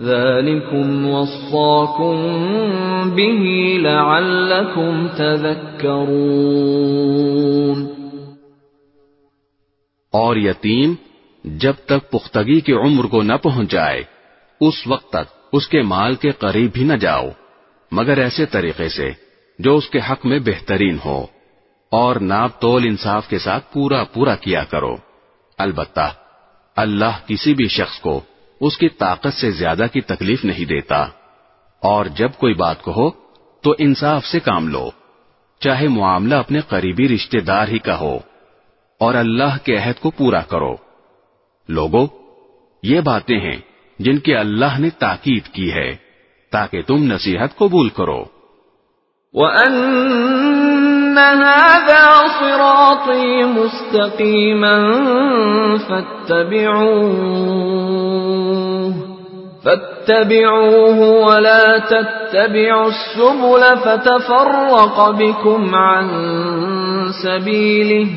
ذلكم وصاكم به لعلكم تذكرون اور یتیم، جب تک پختگی کی عمر کو نہ پہنچ جائے، اس وقت تک اس کے مال کے قریب بھی نہ جاؤ، مگر ایسے طریقے سے جو اس کے حق میں بہترین ہو، اور ناپ تول انصاف کے ساتھ پورا پورا کیا کرو۔ البتہ، اللہ کسی بھی شخص کو اس کی طاقت سے زیادہ کی تکلیف نہیں دیتا۔ اور جب کوئی بات کہو، تو انصاف سے کام لو۔ چاہے معاملہ اپنے قریبی رشتے دار ہی کا ہو، اور اللہ کے عہد کو پورا کرو۔ لوگو، یہ باتیں ہیں جن کی اللہ نے تاکید کی ہے، تاکہ تم نصیحت قبول کرو۔ وَأَنَّ هَذَا صِرَاطِي مُسْتَقِيمًا فَاتَّبِعُوهُ فَاتَّبِعُوهُ وَلَا تَتَّبِعُوا السُّبُلَ فَتَفَرَّقَ بِكُمْ عَن سَبِيلِهِ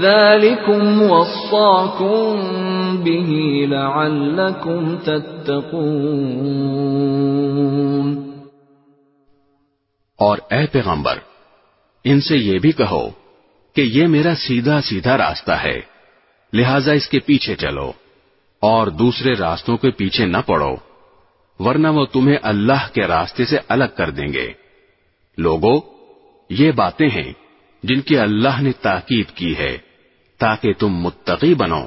ذَلِكُمْ وَصَّاكُمْ بِهِ لَعَلَّكُمْ تَتَّقُونَ اور اے پیغمبر ان سے یہ بھی کہو کہ یہ میرا سیدھا سیدھا راستہ ہے، لہذا اس کے پیچھے چلو اور دوسرے راستوں کے پیچھے نہ پڑو، ورنہ وہ تمہیں اللہ کے راستے سے الگ کر دیں گے۔ لوگو، یہ باتیں ہیں جن کی اللہ نے تاکید کی ہے تاکہ تم متقی بنو۔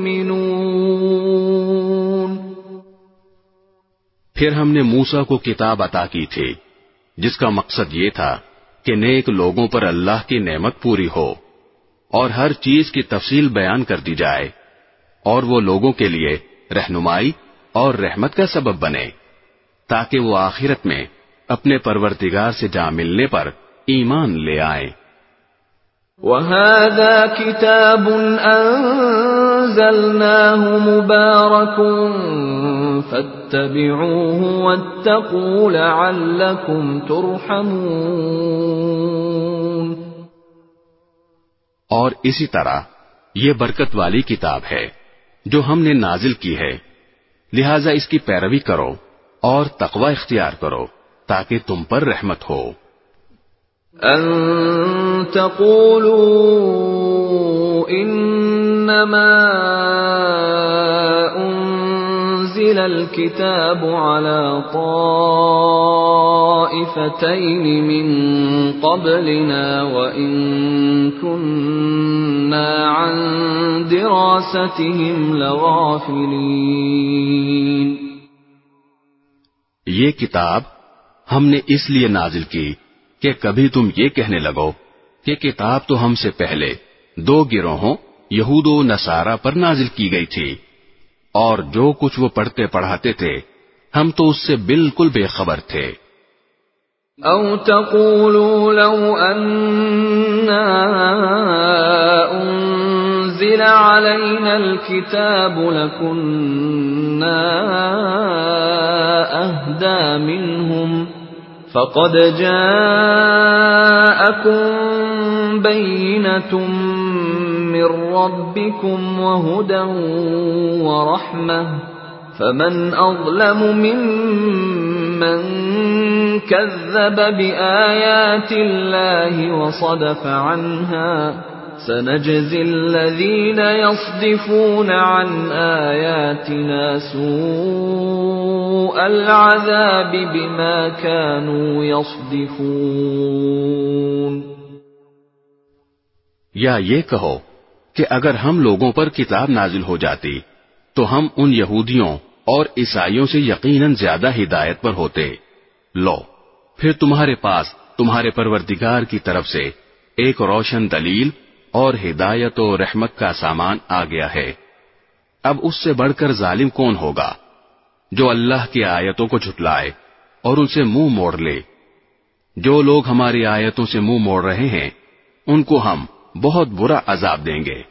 پھر ہم نے موسا کو کتاب عطا کی تھی، جس کا مقصد یہ تھا کہ نیک لوگوں پر اللہ کی نعمت پوری ہو اور ہر چیز کی تفصیل بیان کر دی جائے اور وہ لوگوں کے لیے رہنمائی اور رحمت کا سبب بنے، تاکہ وہ آخرت میں اپنے پرورتگار سے جا ملنے پر ایمان لے آئیں۔ وهذا كتاب أنزلناه مبارك فاتبعوه واتقوا لعلكم ترحمون اور اسی طرح یہ برکت والی کتاب ہے جو ہم نے نازل کی ہے۔ لہذا اس کی پیروی کرو اور تقوی اختیار کرو تاکہ تم پر رحمت ہو۔ أن تقولوا إنما أنزل الكتاب على طائفتين من قبلنا وإن كنا عن دراستهم لغافلين۔ یہ کتاب ہم نے اس لیے نازل کی کہ کبھی تم یہ کہنے لگو کہ کتاب تو ہم سے پہلے دو گروہوں یہود و نصارہ پر نازل کی گئی تھی۔ اور جو کچھ وہ پڑھتے پڑھاتے تھے، ہم تو اس سے بالکل بے خبر تھے۔ او تقولوا لو اننا انزل علينا الكتاب لكنا اهدى منهم فقد جاءكم بينة من ربكم وهدى ورحمة فمن أظلم ممن كذب بآيات الله وصدف عنها سنجزي الذين يصدفون عن آياتنا سوء العذاب بما كانوا يصدفون. یا یہ کہو کہ اگر ہم لوگوں پر کتاب نازل ہو جاتی، تو ہم ان یہودیوں اور عیسائیوں سے یقیناً زیادہ ہدایت پر ہوتے۔ لو، پھر تمہارے پاس، تمہارے پروردگار کی طرف سے ایک روشن دلیل اور ہدایت و رحمت کا سامان آ گیا ہے۔ اب اس سے بڑھ کر ظالم کون ہوگا جو اللہ کی آیتوں کو جھٹلائے اور ان سے منہ موڑ لے؟ جو لوگ ہماری آیتوں سے منہ موڑ رہے ہیں، ان کو ہم بہت برا عذاب دیں گے۔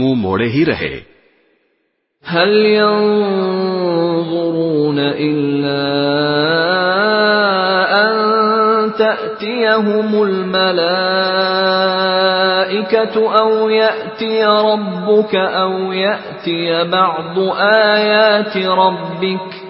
مو موڑے ہی رہے هل ينظرون إلا أن تأتيهم الملائكة أو يأتي ربك أو يأتي بعض آيات ربك ۖ؟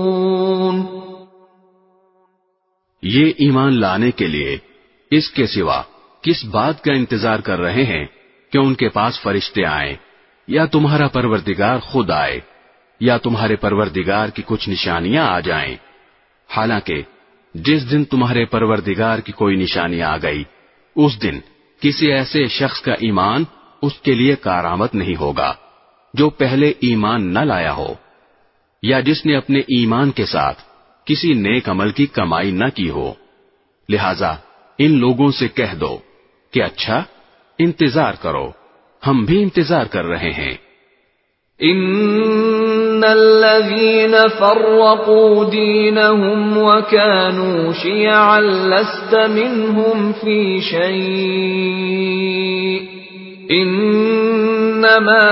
یہ ایمان لانے کے لیے اس کے سوا کس بات کا انتظار کر رہے ہیں کہ ان کے پاس فرشتے آئیں یا تمہارا پروردگار خود آئے یا تمہارے پروردگار کی کچھ نشانیاں آ جائیں۔ حالانکہ جس دن تمہارے پروردگار کی کوئی نشانی آ گئی، اس دن کسی ایسے شخص کا ایمان اس کے لیے کارآمد نہیں ہوگا جو پہلے ایمان نہ لایا ہو یا جس نے اپنے ایمان کے ساتھ کسی نیک عمل کی کمائی نہ کی ہو۔ لہذا ان لوگوں سے کہہ دو کہ اچھا انتظار کرو، ہم بھی انتظار کر رہے ہیں۔ ان الذين فرقوا دينهم وكانوا شيعا لست منهم في شيء انما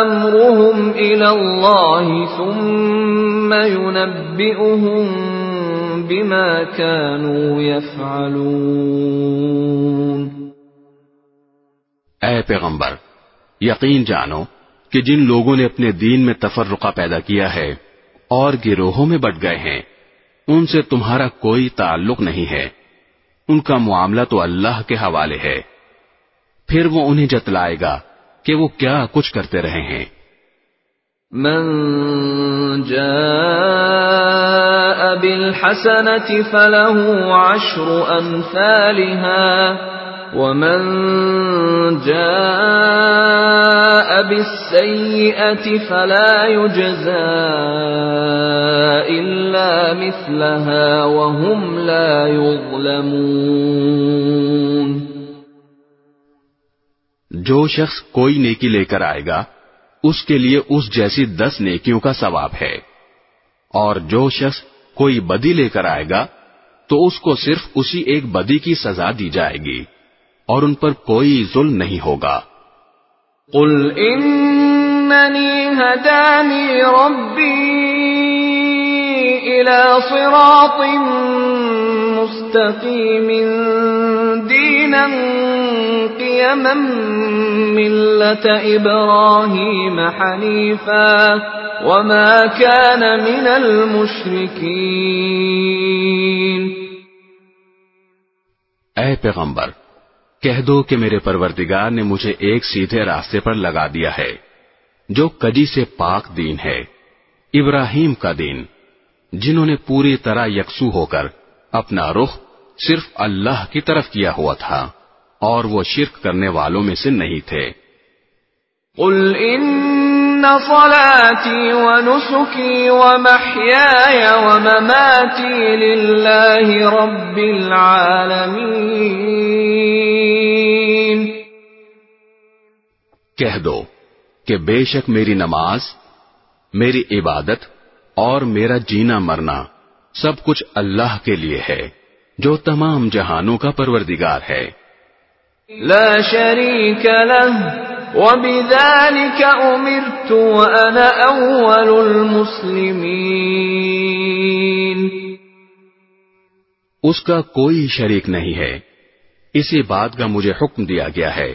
امرهم الى الله ثم ينبئهم بما كانوا يفعلون۔ اے پیغمبر، یقین جانو کہ جن لوگوں نے اپنے دین میں تفرقہ پیدا کیا ہے اور گروہوں میں بٹ گئے ہیں، ان سے تمہارا کوئی تعلق نہیں ہے۔ ان کا معاملہ تو اللہ کے حوالے ہے۔ پھر وہ انہیں جتلائے گا کہ وہ کیا کچھ کرتے رہے ہیں۔ من جاء بالحسنة فله عشر أمثالها ومن جاء بالسيئة فلا يجزى إلا مثلها وهم لا يظلمون. جو شخص کوئی نیکی لے کر آئے گا اس کے لیے اس جیسی دس نیکیوں کا ثواب ہے۔ اور جو شخص کوئی بدی لے کر آئے گا، تو اس کو صرف اسی ایک بدی کی سزا دی جائے گی، اور ان پر کوئی ظلم نہیں ہوگا۔ قل اننی هدانی ربی الى صراط مستقیم دینا قیما ملت ابراہیم حنیفا وما كان من المشرکین اے پیغمبر، کہہ دو کہ میرے پروردگار نے مجھے ایک سیدھے راستے پر لگا دیا ہے، جو کجی سے پاک دین ہے، ابراہیم کا دین، جنہوں نے پوری طرح یکسو ہو کر اپنا رخ صرف اللہ کی طرف کیا ہوا تھا اور وہ شرک کرنے والوں میں سے نہیں تھے۔ قل ان صلاتي ونسكي ومحياي ومماتي لله رب العالمين۔ کہہ دو کہ بے شک میری نماز میری عبادت اور میرا جینا مرنا سب کچھ اللہ کے لیے ہے۔ جو تمام جہانوں کا پروردگار ہے۔ لا شريك له وبذلك أمرت وأنا أول المسلمين. اس کا کوئی شریک نہیں ہے۔ اسی بات کا مجھے حکم دیا گیا ہے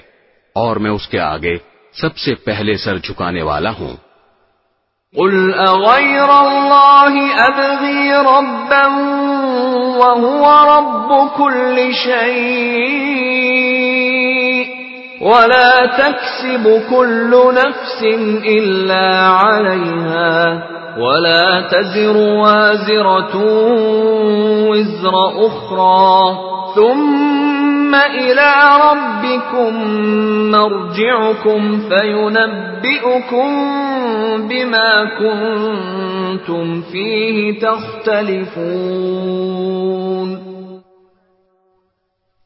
اور میں اس کے آگے سب سے پہلے سر جھکانے والا ہوں۔ قل أغير الله أبغي ربا وهو رب كل شيء. ولا تكسب كل نفس إلا عليها. ولا تزر وازرة وزر أخرى. ثم إلى ربكم مرجعكم فينبئكم بما كنتم فيه تختلفون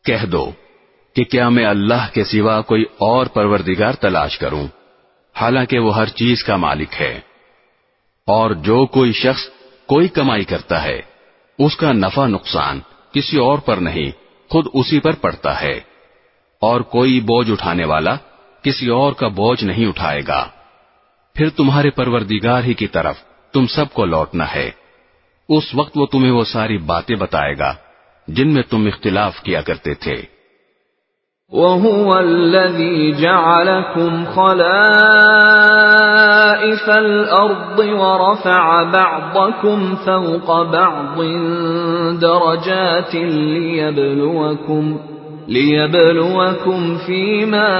کہہ دو کہ کیا میں اللہ کے سوا کوئی اور پروردگار تلاش کروں؟ حالانکہ وہ ہر چیز کا مالک ہے۔ اور جو کوئی شخص کوئی کمائی کرتا ہے، اس کا نفع نقصان کسی اور پر نہیں خود اسی پر پڑتا ہے، اور کوئی بوجھ اٹھانے والا کسی اور کا بوجھ نہیں اٹھائے گا۔ پھر تمہارے پروردگار ہی کی طرف تم سب کو لوٹنا ہے۔ اس وقت وہ تمہیں وہ ساری باتیں بتائے گا جن میں تم اختلاف کیا کرتے تھے۔ وهو الذي جعلكم خلائف الأرض ورفع بعضكم فوق بعض درجات ليبلوكم ليبلوكم فيما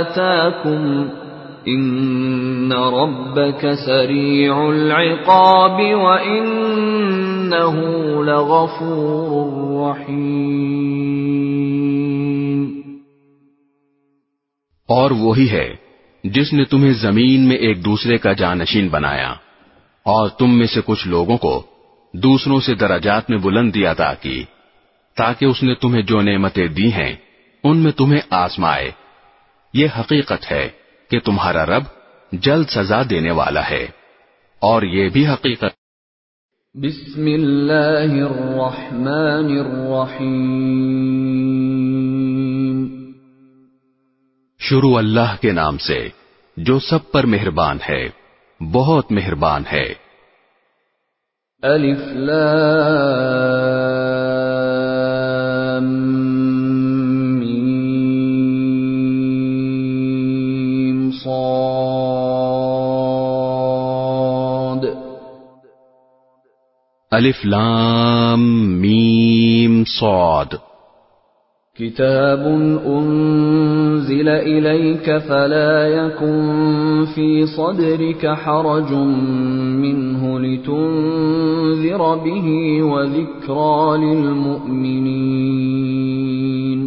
آتاكم إن ربك سريع العقاب وإنه لغفور رحيم ہے جس نے تمہیں زمین میں ایک دوسرے کا جانشین بنایا، اور تم میں سے کچھ لوگوں کو دوسروں سے درجات میں بلندی عطا کی تاکہ اس نے تمہیں جو نعمتیں دی ہیں، ان میں تمہیں آزمائے۔ یہ حقیقت ہے کہ تمہارا رب جلد سزا دینے والا ہے، اور یہ بھی حقیقت۔ بسم اللہ الرحمن الرحیم۔ شروع اللہ کے نام سے جو سب پر مہربان ہے بہت مہربان ہے۔ الف لام میم صاد۔ الف لام میم صاد۔ كتاب أنزل إليك فلا يكن في صدرك حرج منه لتنذر به وذكرى للمؤمنين۔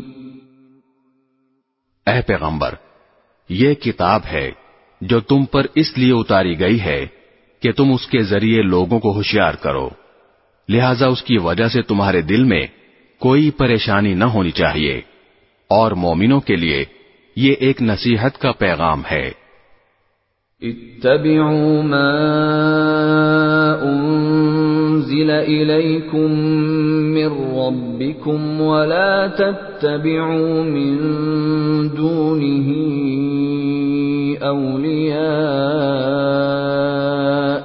اے پیغمبر، یہ کتاب ہے جو تم پر اس لیے اتاری گئی ہے کہ تم اس کے ذریعے لوگوں کو ہوشیار کرو۔ لہذا اس کی وجہ سے تمہارے دل میں کوئی پریشانی نہ ہونی چاہیے۔ اور مومنوں کے لیے یہ ایک نصیحت کا پیغام ہے۔ اتبعوا ما أنزل إليكم من ربكم ولا تتبعوا من دونه أولياء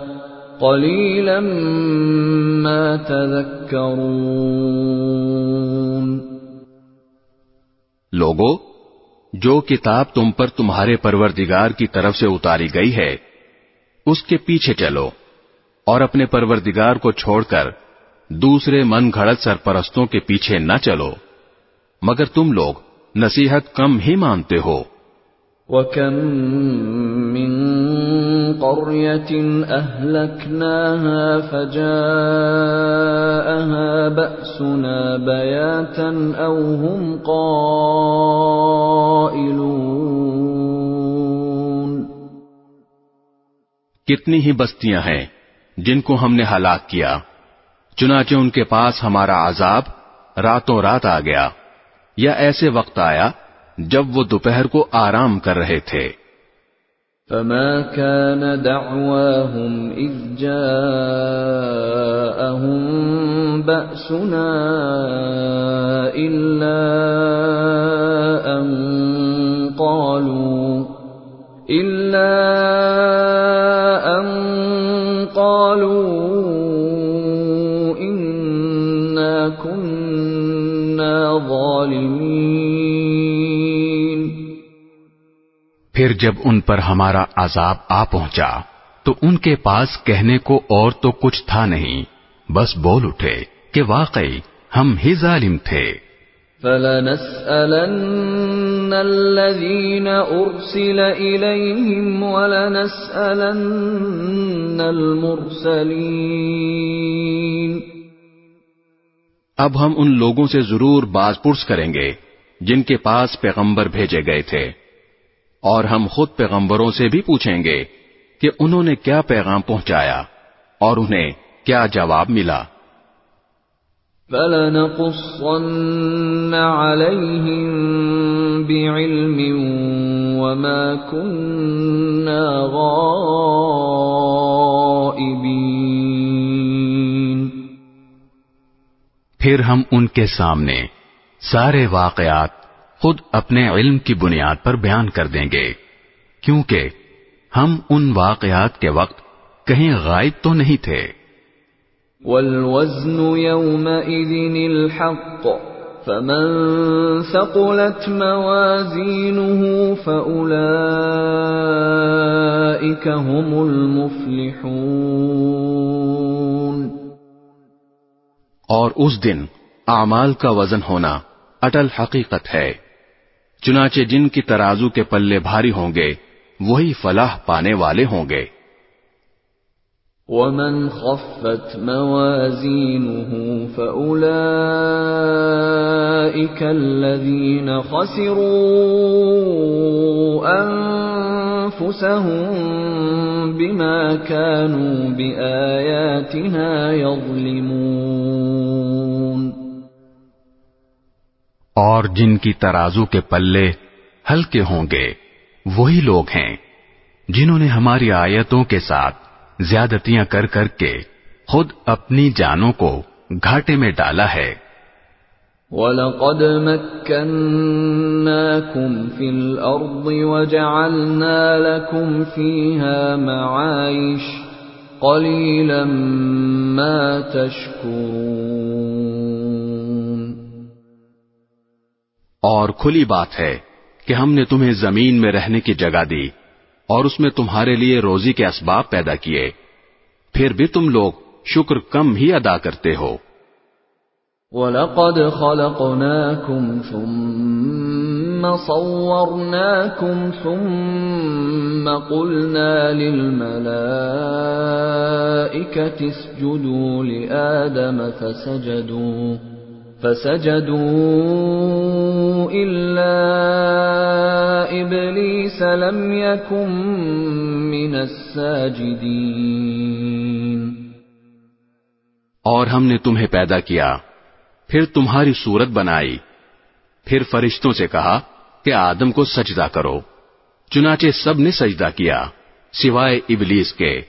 قليلا ما تذكرون لوگو، جو کتاب تم پر تمہارے پروردگار کی طرف سے اتاری گئی ہے، اس کے پیچھے چلو اور اپنے پروردگار کو چھوڑ کر دوسرے من گھڑت سرپرستوں کے پیچھے نہ چلو۔ مگر تم لوگ نصیحت کم ہی مانتے ہو۔ وكم من قرية أهلكناها فجاءها بأسنا بياتا أو هم قائلون. کتنی ہی بستیاں ہیں جن کو ہم نے ہلاک کیا، چنانچہ ان کے پاس ہمارا عذاب راتوں رات آ گیا، یا ایسے وقت آیا جب وہ دوپہر کو آرام کر رہے تھے۔ فما كان دعواهم إذ جاءهم بأسنا إلا أن قالوا إلا أن قالوا إنا كنا ظالمين پھر جب ان پر ہمارا عذاب آ پہنچا تو ان کے پاس کہنے کو اور تو کچھ تھا نہیں۔ بس بول اٹھے کہ واقعی ہم ہی ظالم تھے۔ فَلَنَسْأَلَنَّ الَّذِينَ أُرْسِلَ إِلَيْهِمْ وَلَنَسْأَلَنَّ الْمُرْسَلِينَ۔ اب ہم ان لوگوں سے ضرور باز پرس کریں گے جن کے پاس پیغمبر بھیجے گئے تھے۔ اور ہم خود پیغمبروں سے بھی پوچھیں گے کہ انہوں نے کیا پیغام پہنچایا اور انہیں کیا جواب ملا۔ فَلَنَقُصَّنَّ عَلَيْهِمْ بِعِلْمٍ وَمَا كُنَّا غَائِبِينَ۔ پھر ہم ان کے سامنے سارے واقعات خود اپنے علم کی بنیاد پر بیان کر دیں گے کیونکہ ہم ان واقعات کے وقت کہیں غائب تو نہیں تھے۔ والوزن يومئذ الحق فمن ثقلت موازينه فأولئك هم المفلحون۔ اور اس دن اعمال کا وزن ہونا اٹل حقیقت ہے۔ چنانچہ جن کی ترازو کے پلے بھاری ہوں گے، وہی فلاح پانے والے ہوں گے۔ ومن خفت موازينه فأولئك الذين خسروا أنفسهم بما كانوا بآياتنا يظلمون اور جن کی ترازو کے پلے ہلکے ہوں گے، وہی لوگ ہیں جنہوں نے ہماری آیتوں کے ساتھ زیادتیاں کر کر کے خود اپنی جانوں کو گھاٹے میں ڈالا ہے۔ وَلَقَدْ مَكَّنَّاكُمْ فِي الْأَرْضِ وَجَعَلْنَا لَكُمْ فِيهَا مَعَائِشَ قَلِيلًا مَا تَشْكُرُونَ اور کھلی بات ہے کہ ہم نے تمہیں زمین میں رہنے کی جگہ دی اور اس میں تمہارے لیے روزی کے اسباب پیدا کیے۔ پھر بھی تم لوگ شکر کم ہی ادا کرتے ہو۔ وَلَقَدْ خَلَقْنَاكُمْ ثُمَّ صَوَّرْنَاكُمْ ثُمَّ قُلْنَا لِلْمَلَائِكَةِ اسْجُدُوا لِآدَمَ فَسَجَدُوا۔ فسجدوا إلا إبليس لم يكن من الساجدين. اور ہم نے تمہیں پیدا کیا، پھر تمہاری صورت بنائی، پھر فرشتوں سے کہا کہ آدم کو سجدہ کرو، چنانچہ سب نے سجدہ کیا، سوائے ابلیس کے،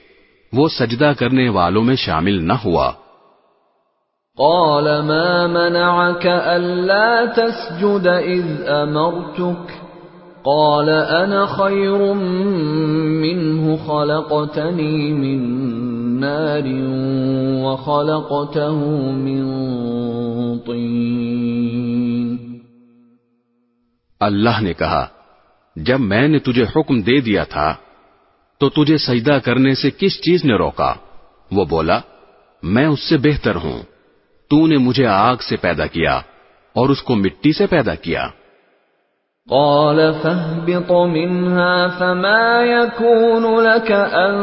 وہ سجدہ کرنے والوں میں شامل نہ ہوا۔ قال ما منعك ألا تسجد إذ أمرتك؟ قال أنا خير منه خلقتني من نار وخلقته من طين. اللہ نے کہا، جب میں نے تجھے حکم دے دیا تھا، تو تجھے سجدہ کرنے سے کس چیز نے روکا؟ وہ بولا، میں اس سے بہتر ہوں۔ تو نے مجھے آگ سے پیدا کیا اور اس کو مٹی سے پیدا کیا۔ قال فاهبط منها فما يكون لك أن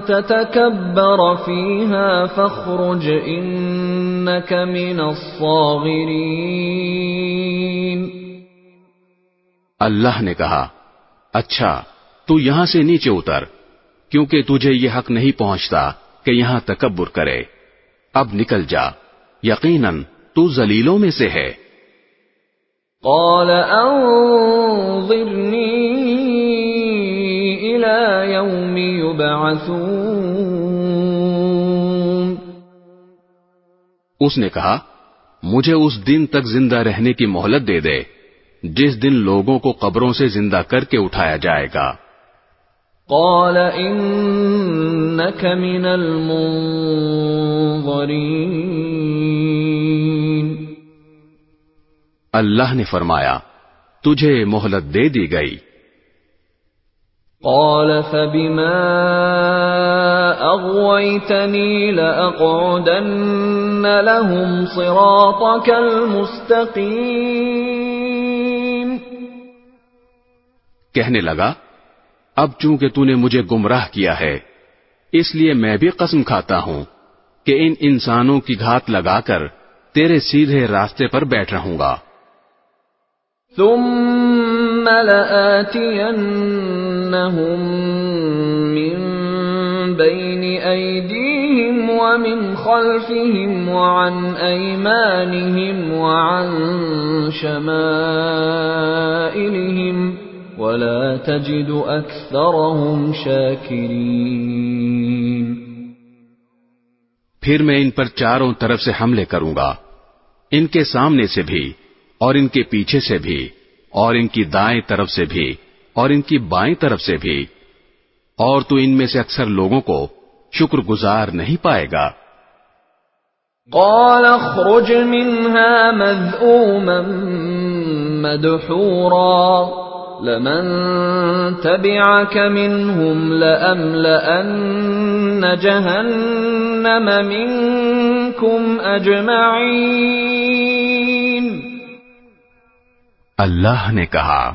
تتكبر فيها فاخرج إنك من الصاغرين۔ اللہ نے کہا اچھا تو یہاں سے نیچے اتر کیونکہ تجھے یہ حق نہیں پہنچتا کہ یہاں تکبر کرے۔ اب نکل جا۔ یقیناً تو زلیلوں میں سے ہے۔ قال انظرنی الى يوم يبعثون اس نے کہا مجھے اس دن تک زندہ رہنے کی مہلت دے دے جس دن لوگوں کو قبروں سے زندہ کر کے اٹھایا جائے گا۔ قال انك من المنظرين. اللہ نے فرمایا تجھے مہلت دے دی گئی۔ قال فبما اغويتني لاقعدن لهم صراطك المستقيم. کہنے لگا اب چونکہ تو نے مجھے گمراہ کیا ہے، اس لیے میں بھی قسم کھاتا ہوں کہ ان انسانوں کی گھات لگا کر تیرے سیدھے راستے پر بیٹھ رہوں گا۔ ثم لآتينهم من بين أيديهم ومن خلفهم وعن أيمانهم وعن شمائلهم ولا تجد أكثرهم شاكرين. پھر میں ان پر چاروں طرف سے حملے کروں گا ان کے سامنے سے بھی اور ان کے پیچھے سے بھی اور ان کی دائیں طرف سے بھی اور ان کی بائیں طرف سے بھی اور تو ان میں سے اکثر لوگوں کو شکر گزار نہیں پائے گا۔ قال اخرج منها مذءوما مدحورا۔ لمن تبعك منهم لأملأن جهنم منكم أجمعين. اللہ نے کہا،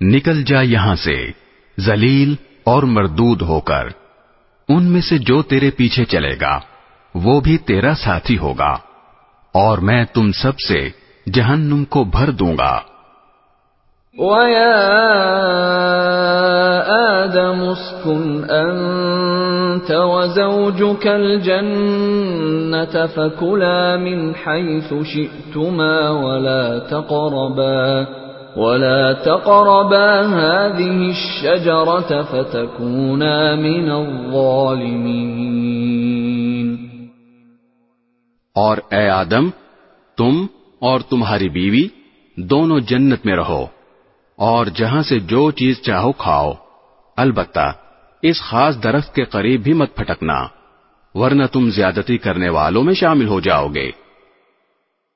نکل جا یہاں سے، ذلیل اور مردود ہو کر۔ ان میں سے جو تیرے پیچھے چلے گا، وہ بھی تیرا ساتھی ہوگا۔ اور میں تم سب سے جہنم کو بھر دوں گا۔ وَيَا آدَمُ اسْكُنْ أَنْتَ وَزَوْجُكَ الْجَنَّةَ فَكُلَا مِنْ حَيْثُ شِئْتُمَا وَلَا تَقْرَبَا وَلَا تَقْرَبَا هَذِهِ الشَّجَرَةَ فَتَكُونَا مِنَ الظَّالِمِينَ. اور اے آدم تم اور تمہاری بیوی دونوں جنت میں رہو۔ اور جہاں سے جو چیز چاہو کھاؤ۔ البتہ، اس خاص درخت کے قریب بھی مت پھٹکنا، ورنہ تم زیادتی کرنے والوں میں شامل ہو جاؤ گے۔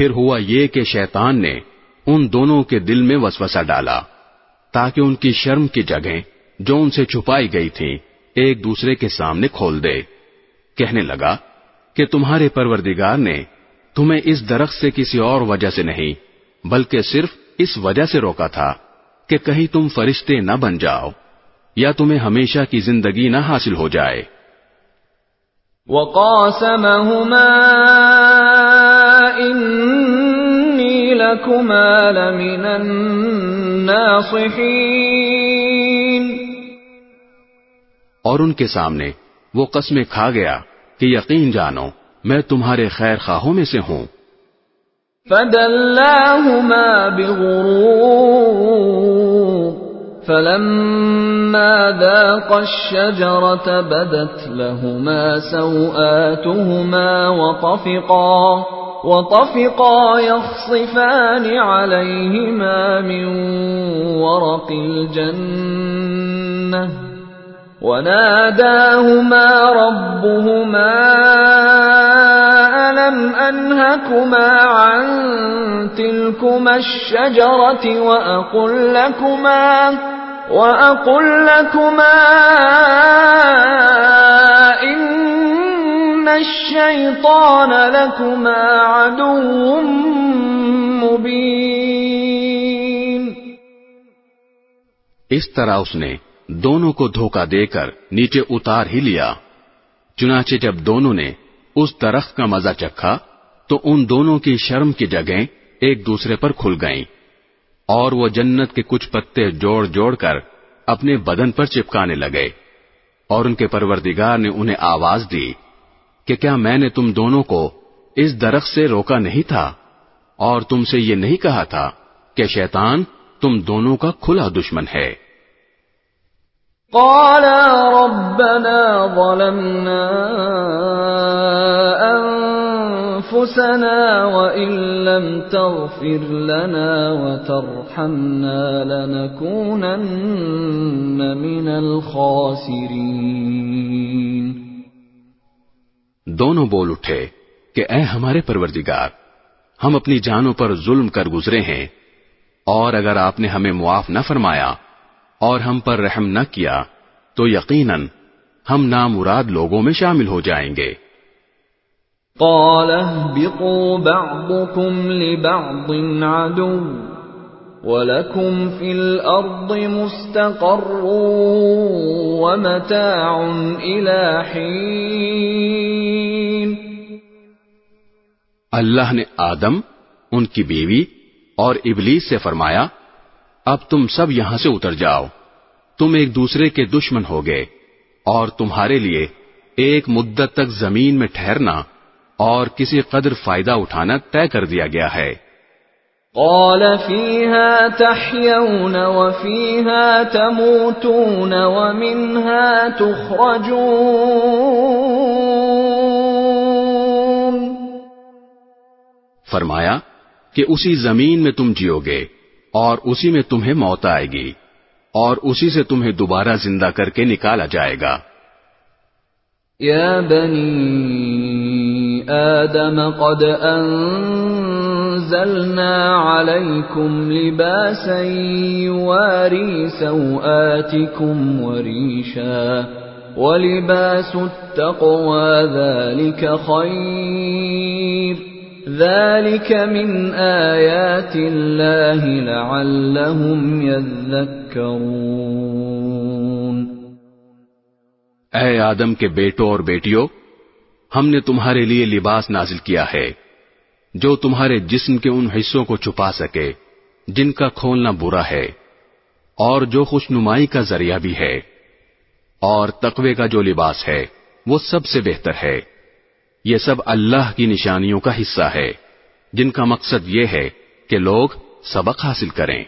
پھر ہوا یہ کہ شیطان نے ان دونوں کے دل میں وسوسہ ڈالا تاکہ ان کی شرم کی جگہیں جو ان سے چھپائی گئی تھیں ایک دوسرے کے سامنے کھول دے۔ کہنے لگا کہ تمہارے پروردگار نے تمہیں اس درخت سے کسی اور وجہ سے نہیں، بلکہ صرف اس وجہ سے روکا تھا کہ کہیں تم فرشتے نہ بن جاؤ یا تمہیں ہمیشہ کی زندگی نہ حاصل ہو جائے۔ وقاسمهما إنكما لمن الناصحين. اور ان کے سامنے وہ قسمیں کھا گیا کہ یقین جانو میں تمہارے خیر خواہوں میں سے ہوں۔ فدلاهما بغرور فلما ذاقا الشجرة بدت لهما سوآتهما وطفقا. وطفقا يخصفان عليهما من ورق الجنة وناداهما ربهما ألم أنهكما عن تلكما الشجرة وأقل لكما وأقل لكما الشيطان لكما عدو مبين. اس طرح اس نے دونوں کو دھوکہ دے کر نیچے اتار ہی لیا۔ چنانچہ جب دونوں نے اس درخت کا مزہ چکھا، تو ان دونوں کی شرم کی جگہیں ایک دوسرے پر کھل گئیں اور وہ جنت کے کچھ پتے جوڑ جوڑ کر اپنے بدن پر چپکانے لگے اور ان کے پروردگار نے انہیں آواز دی۔ کہ کیا میں نے تم دونوں کو اس درخت سے روکا نہیں تھا اور تم سے یہ نہیں کہا تھا کہ شیطان تم دونوں کا کھلا دشمن ہے؟ قال ربنا ظلمنا أنفسنا وإن لم تغفر لنا وترحمنا لنكونن من الخاسرين. دونوں بول اٹھے کہ اے ہمارے پروردگار، ہم اپنی جانوں پر ظلم کر گزرے ہیں، اور اگر آپ نے ہمیں معاف نہ فرمایا اور ہم پر رحم نہ کیا، تو یقیناً ہم نامراد لوگوں میں شامل ہو جائیں گے۔ قال اهبطوا بعضكم لبعض عدو، ولكم في الأرض مستقر ومتاع إلى حين. اللہ نے آدم، ان کی بیوی اور ابلیس سے فرمایا، اب تم سب یہاں سے اتر جاؤ۔ تم ایک دوسرے کے دشمن ہو گئے اور تمہارے لیے ایک مدت تک زمین میں ٹھہرنا اور کسی قدر فائدہ اٹھانا طے کر دیا گیا ہے۔ قال فيها تحيون وفيها تموتون ومنها تخرجون۔ فرمایا کہ اسی زمین میں تم جیو گے اور اسی میں تمہیں موت آئے گی اور اسی سے تمہیں دوبارہ زندہ کر کے نکالا جائے گا۔ یا بنی آدم قد أنزلنا عليكم لباسا يواري سوآتكم وريشا ولباس التقوى ذلك خير ذلك من آيات الله لعلهم يذكرون اے آدم کے بیٹوں اور بیٹیوں، ہم نے تمہارے لیے لباس نازل کیا ہے، جو تمہارے جسم کے ان حصوں کو چھپا سکے، جن کا کھولنا برا ہے، اور جو خوش نمائی کا ذریعہ بھی ہے، اور تقوی کا جو لباس ہے، وہ سب سے بہتر ہے۔ یہ سب اللہ کی نشانیوں کا حصہ ہے، جن کا مقصد یہ ہے کہ لوگ سبق حاصل کریں۔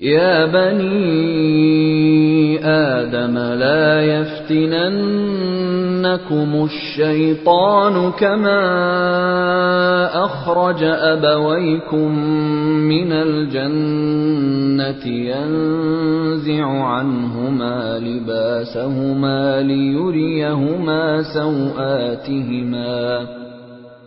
یا بنی آدم لا يفتننكم الشيطان كما أخرج أبويكم من الجنة ينزع عنهما لباسهما ليريهما سوآتهما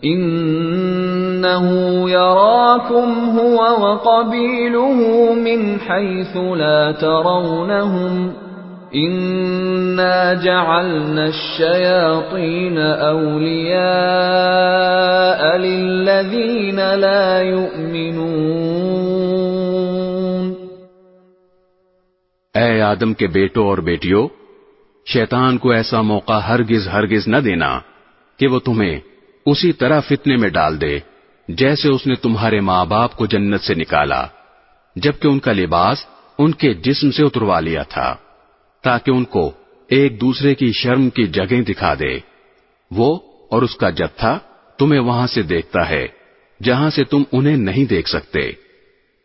انه يراكم هو وقبيله من حيث لا ترونهم انا جعلنا الشياطين اولياء للذين لا يؤمنون۔ اے آدم کے بیٹوں اور بیٹیوں شیطان کو ایسا موقع ہرگز ہرگز نہ دینا کہ وہ تمہیں اسی طرح فتنے میں ڈال دے جیسے اس نے تمہارے ماں باپ کو جنت سے نکالا، جبکہ ان کا لباس ان کے جسم سے اتروا لیا تھا۔ تاکہ ان کو ایک دوسرے کی شرم کی جگہ دکھا دے۔ وہ اور اس کا جتھا تمہیں وہاں سے دیکھتا ہے، جہاں سے تم انہیں نہیں دیکھ سکتے۔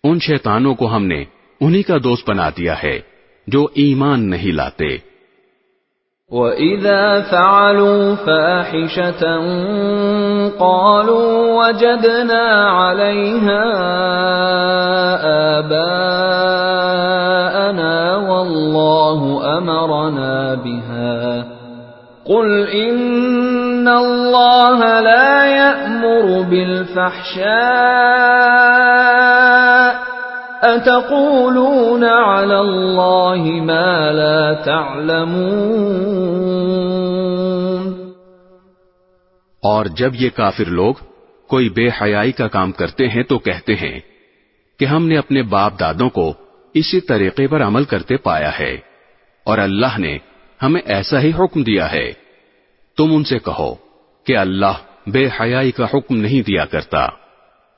ان شیطانوں کو ہم نے انہی کا دوست بنا دیا ہے، جو ایمان نہیں لاتے۔ وَإِذَا فَعَلُوا فَاحِشَةً قَالُوا وَجَدْنَا عَلَيْهَا آبَاءَنَا وَاللَّهُ أَمَرَنَا بِهَا. قُلْ إِنَّ اللَّهَ لَا يَأْمُرُ بِالْفَحْشَاءِ. اتقولون على الله ما لا تعلمون؟ اور جب یہ کافر لوگ کوئی بے حیائی کا کام کرتے ہیں تو کہتے ہیں کہ ہم نے اپنے باپ دادوں کو اسی طریقے پر عمل کرتے پایا ہے اور اللہ نے ہمیں ایسا ہی حکم دیا ہے۔ تم ان سے کہو کہ اللہ بے حیائی کا حکم نہیں دیا کرتا۔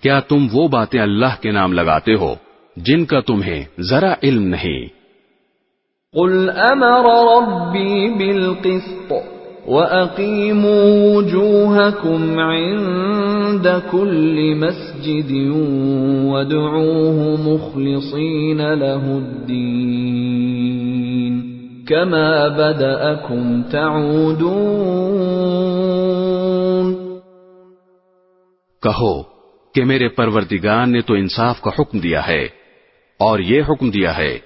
کیا تم وہ باتیں اللہ کے نام لگاتے ہو جن کا تمہیں ذرا علم نہیں؟ قل امر ربی بالقسط۔ وَأَقِيمُوا وُجُوهَكُمْ عِندَ كُلِّ مَسْجِدٍ وَادْعُوهُ مُخْلِصِينَ لَهُ الدِّينَ كَمَا بَدَأَكُمْ تَعُودُونَ کہو کہ میرے پروردگار نے تو انصاف کا حکم دیا ہے اور یہ حکم دیا ہے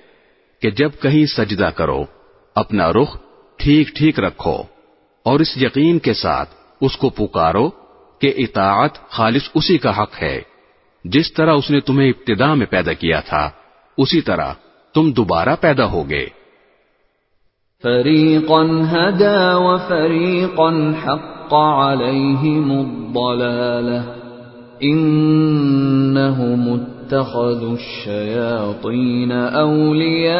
کہ جب کہیں سجدہ کرو، اپنا رخ ٹھیک ٹھیک رکھو۔ اور اس یقین کے ساتھ اس کو پکارو کہ اطاعت خالص اسی کا حق ہے۔ جس طرح اس نے تمہیں ابتدا میں پیدا کیا تھا، اسی طرح تم دوبارہ پیدا ہوگے۔ فریقا هدا وفریقا حق علیہم الضلالہ۔ انہم اتخذوا الشیاطین اولیاء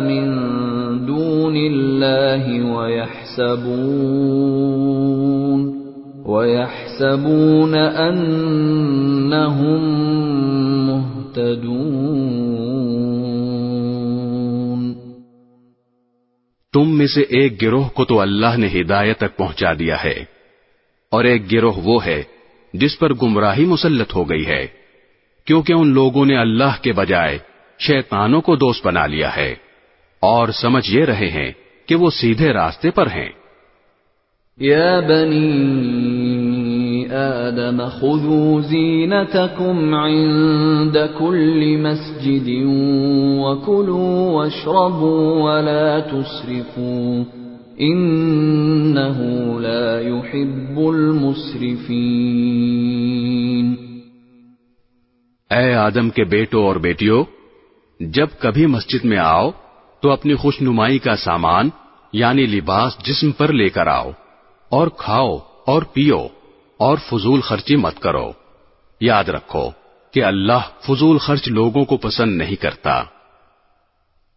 من دون الله ويحسبون ويحسبون أنهم مهتدون تم میں سے ایک گروہ کو تو اللہ نے ہدایت تک پہنچا دیا ہے اور ایک گروہ وہ ہے جس پر گمراہی مسلط ہو گئی ہے، کیونکہ ان لوگوں نے اللہ کے بجائے شیطانوں کو دوست بنا لیا ہے۔ اور سمجھ یہ رہے ہیں کہ وہ سیدھے راستے پر ہیں۔ یا بنی آدم خذوا زینتکم عند كل مسجد وكلوا واشربوا ولا تسرفوا۔ انه لا يحب المسرفين۔ اے آدم کے بیٹوں اور بیٹیوں، جب کبھی مسجد میں آؤ، تو اپنی خوش نمائی کا سامان یعنی لباس جسم پر لے کر آؤ، اور کھاؤ اور پیو، اور فضول خرچی مت کرو۔ یاد رکھو کہ اللہ فضول خرچ لوگوں کو پسند نہیں کرتا۔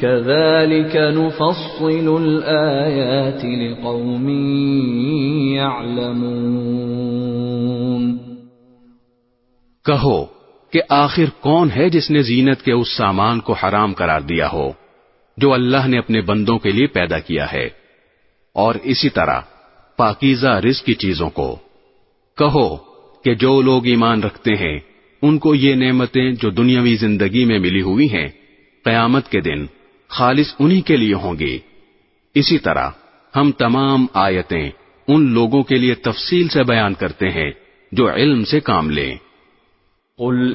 كذلك نفصل الآيات لقوم يعلمون. کہو کہ آخر کون ہے جس نے زینت کے اس سامان کو حرام قرار دیا ہو، جو اللہ نے اپنے بندوں کے لیے پیدا کیا ہے؟ اور اسی طرح پاکیزہ رزق کی چیزوں کو۔ کہو کہ جو لوگ ایمان رکھتے ہیں، ان کو یہ نعمتیں جو دنیاوی زندگی میں ملی ہوئی ہیں، قیامت کے دن خالص انہی کے لیے ہوں گی اسی طرح ہم تمام آیتیں ان لوگوں کے لیے تفصیل سے بیان کرتے ہیں جو علم سے کام لیں۔ قل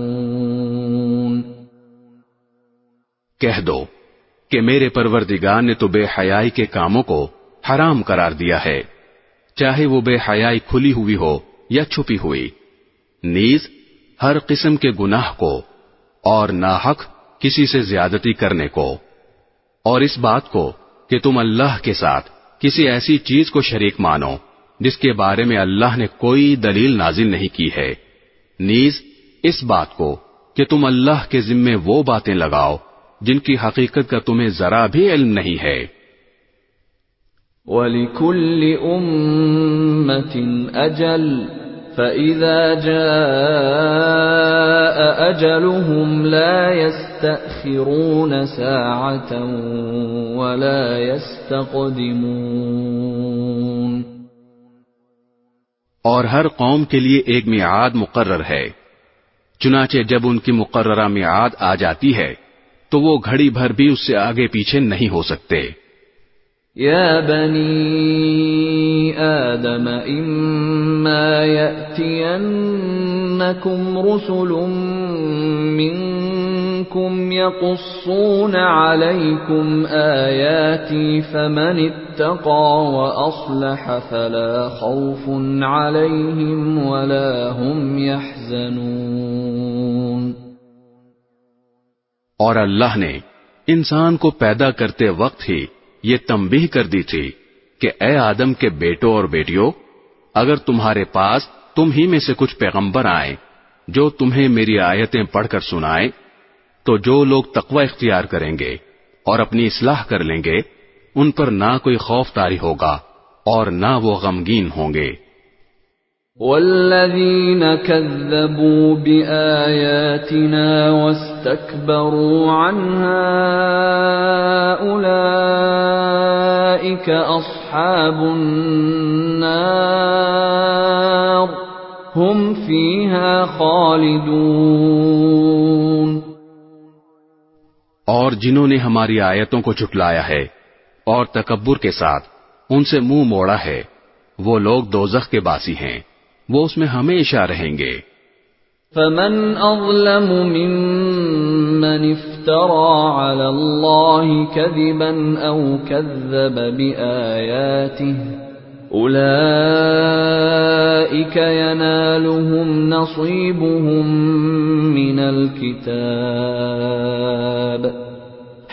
کہہ دو کہ میرے پروردگار نے تو بے حیائی کے کاموں کو حرام قرار دیا ہے۔ چاہے وہ بے حیائی کھلی ہوئی ہو یا چھپی ہوئی۔ نیز، ہر قسم کے گناہ کو اور ناحق کسی سے زیادتی کرنے کو۔ اور اس بات کو کہ تم اللہ کے ساتھ کسی ایسی چیز کو شریک مانو جس کے بارے میں اللہ نے کوئی دلیل نازل نہیں کی ہے۔ نیز، اس بات کو کہ تم اللہ کے ذمے وہ باتیں لگاؤ جن کی حقیقت کا تمہیں ذرا بھی علم نہیں ہے۔ وَلِكُلِّ أُمَّةٍ أَجَلٍ فَإِذَا جَاءَ أجلهم لا يستأخرون ساعة ولا يستقدمون۔ اور ہر قوم کے لیے ایک میعاد مقرر ہے۔ چنانچہ جب ان کی مقررہ میعاد آ جاتی ہے تو وہ گھڑی بھر بھی اس سے آگے پیچھے نہیں ہو سکتے يا بني آدم إما يأتينكم رسل منكم يقصون عليكم آياتي فمن اتقى وأصلح فلا خوف عليهم ولا هم يحزنون اور اللہ نے انسان کو پیدا کرتے وقت ہی یہ تمبی کر دی تھی کہ اے آدم کے بیٹوں اور بیٹیوں، اگر تمہارے پاس تم ہی میں سے کچھ پیغمبر آئیں جو تمہیں میری آیتیں پڑھ کر سنائیں، تو جو لوگ تقوی اختیار کریں گے اور اپنی اصلاح کر لیں گے، ان پر نہ کوئی خوف تاری ہوگا اور نہ وہ غمگین ہوں گے۔ والذين كذبوا بآياتنا واستكبروا عنها أولئك أصحاب النار هم فيها خالدون اور جنہوں نے ہماری آیتوں کو جھٹلایا ہے اور تکبر کے ساتھ ان سے منہ مو موڑا ہے، وہ لوگ دوزخ کے باسی ہیں۔ وہ اس میں ہمیشہ رہیں گے فمن أظلم ممن افترى على الله كذبا أو كذب بآياته أولئك ينالهم نصيبهم من الكتاب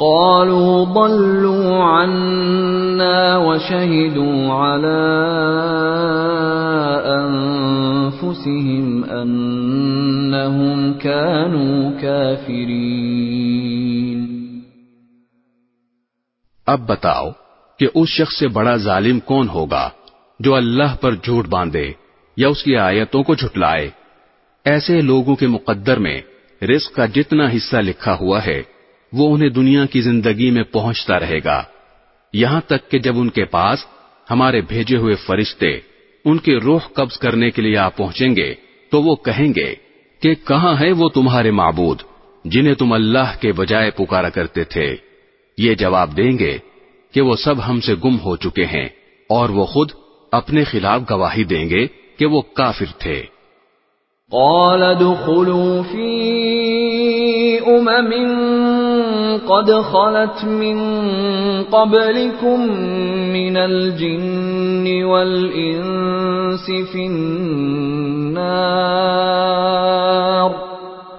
قالوا ضلوا عنا وشهدوا على انفسهم انهم كانوا كافرين. اب بتاؤ کہ اس شخص سے بڑا ظالم کون ہوگا جو اللہ پر جھوٹ باندھے یا اس کی آیتوں کو جھٹلائے؟ ایسے لوگوں کے مقدر میں رزق کا جتنا حصہ لکھا ہوا ہے وہ انہیں دنیا کی زندگی میں پہنچتا رہے گا۔ یہاں تک کہ جب ان کے پاس ہمارے بھیجے ہوئے فرشتے ان کے روح قبض کرنے کے لیے آ پہنچیں گے، تو وہ کہیں گے کہ کہاں ہے وہ تمہارے معبود جنہیں تم اللہ کے بجائے پکارا کرتے تھے؟ یہ جواب دیں گے کہ وہ سب ہم سے گم ہو چکے ہیں اور وہ خود اپنے خلاف گواہی دیں گے کہ وہ کافر تھے۔ قال ادخلوا في أمم قد خلت من قبلكم من الجن والإنس في النار.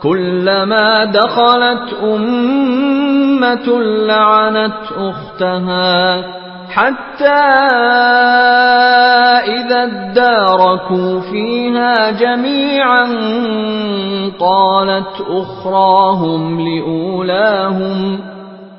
كلما دخلت أمة لعنت أختها. حتى إذا اداركوا فيها جميعا قالت أخراهم لأولاهم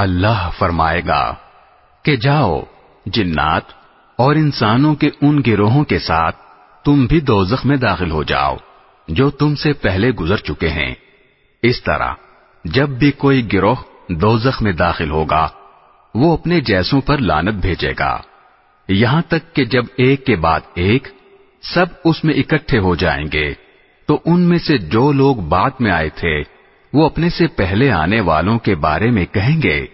اللہ فرمائے گا کہ جاؤ، جنات اور انسانوں کے ان گروہوں کے ساتھ تم بھی دوزخ میں داخل ہو جاؤ، جو تم سے پہلے گزر چکے ہیں۔ اس طرح جب بھی کوئی گروہ دوزخ میں داخل ہوگا، وہ اپنے جیسوں پر لانت بھیجے گا۔ یہاں تک کہ جب ایک کے بعد ایک سب اس میں اکٹھے ہو جائیں گے، تو ان میں سے جو لوگ بعد میں آئے تھے وہ اپنے سے پہلے آنے والوں کے بارے میں کہیں گے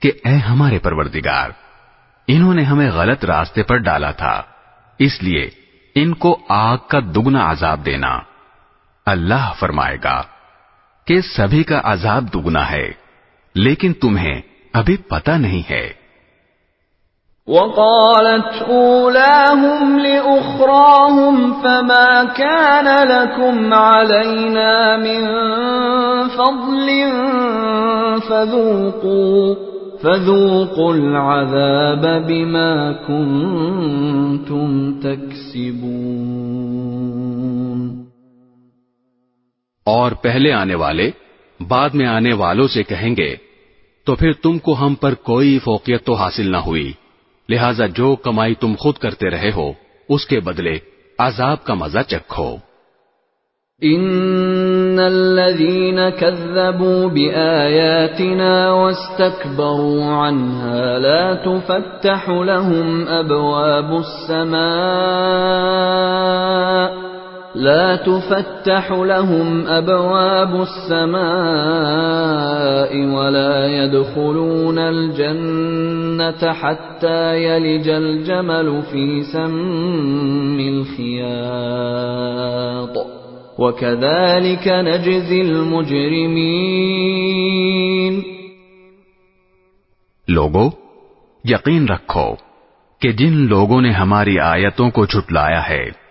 کہ اے ہمارے پروردگار، انہوں نے ہمیں غلط راستے پر ڈالا تھا، اس لیے ان کو آگ کا دگنا عذاب دینا۔ اللہ فرمائے گا کہ سبھی کا عذاب دگنا ہے، لیکن تمہیں ابھی پتہ نہیں ہے۔ وقالت أولاهم لأخراهم فما كان لكم علينا من فضل فذوقوا فذوقوا العذاب بما كنتم تكسبون. اور پہلے آنے والے بعد میں آنے والوں سے کہیں گے، تو پھر تم کو ہم پر کوئی فوقیت تو حاصل نہ ہوئی۔ لہذا جو کمائی تم خود کرتے رہے ہو، اس کے بدلے عذاب کا مزہ چکھو۔ ان الذين كذبوا باياتنا واستكبروا عنها لا تفتح لهم ابواب السماء لا تفتح لهم أبواب السماء ولا يدخلون الجنة حتى يلج الجمل في سم الخياط. وكذلك نجزي المجرمين. لوگو یقین رکھو کہ جن لوگوں نے ہماری آیتوں کو جھٹلایا ہے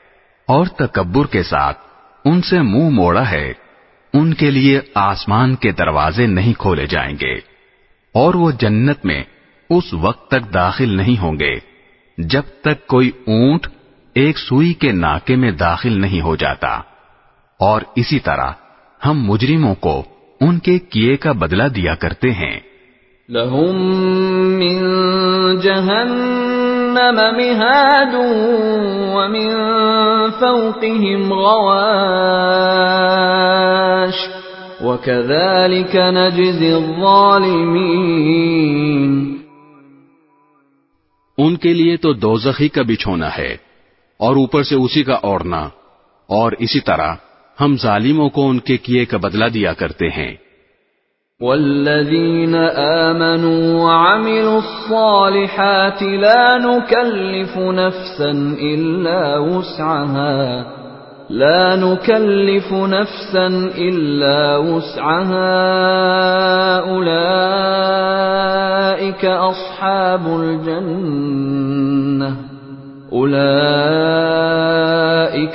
اور تکبر کے ساتھ ان سے منہ مو موڑا ہے، ان کے لیے آسمان کے دروازے نہیں کھولے جائیں گے، اور وہ جنت میں اس وقت تک داخل نہیں ہوں گے، جب تک کوئی اونٹ ایک سوئی کے ناکے میں داخل نہیں ہو جاتا۔ اور اسی طرح ہم مجرموں کو ان کے کیے کا بدلہ دیا کرتے ہیں۔ لہم من جہنم مہاد ومن فوقهم غواش وكذلك نجزي الظالمين ان کے لیے تو دوزخی کا بچھونا ہے، اور اوپر سے اسی کا اوڑنا اور اسی طرح ہم ظالموں کو ان کے کیے کا بدلہ دیا کرتے ہیں۔ والذين آمنوا وعملوا الصالحات لا نكلف نفسا إلا وسعها. لا نكلف نفسا إلا وسعها. أولئك أصحاب الجنة.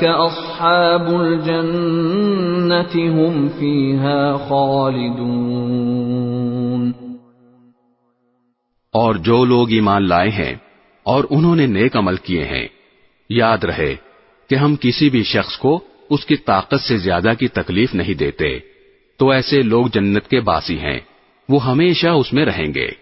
اصحاب هم فيها خالدون. اور جو لوگ ایمان لائے ہیں اور انہوں نے نیک عمل کیے ہیں، یاد رہے کہ ہم کسی بھی شخص کو اس کی طاقت سے زیادہ کی تکلیف نہیں دیتے، تو ایسے لوگ جنت کے باسی ہیں، وہ ہمیشہ اس میں رہیں گے۔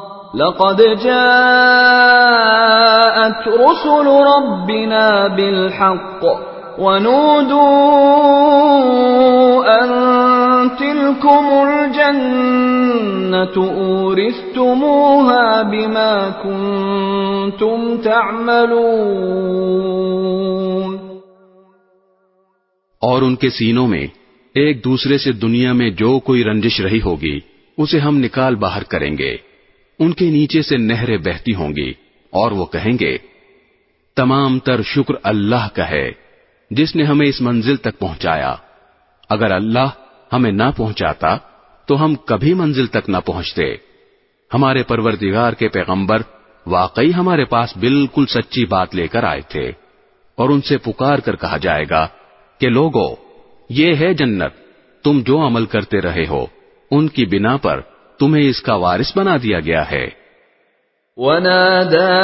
لقد جاءت رسل ربنا بالحق ونودوا أن تلكم الجنة أورثتموها بما كنتم تعملون اور ان کے سینوں میں ایک دوسرے سے دنیا میں جو کوئی رنجش رہی ہوگی، اسے ہم نکال باہر کریں گے۔ ان کے نیچے سے نہریں بہتی ہوں گی اور وہ کہیں گے، تمام تر شکر اللہ کا ہے، جس نے ہمیں اس منزل تک پہنچایا۔ اگر اللہ ہمیں نہ پہنچاتا، تو ہم کبھی منزل تک نہ پہنچتے۔ ہمارے پروردگار کے پیغمبر واقعی ہمارے پاس بالکل سچی بات لے کر آئے تھے، اور ان سے پکار کر کہا جائے گا کہ، لوگو، یہ ہے جنت، تم جو عمل کرتے رہے ہو، ان کی بنا پر تمہیں اس کا وارث بنا دیا گیا ہے ونادى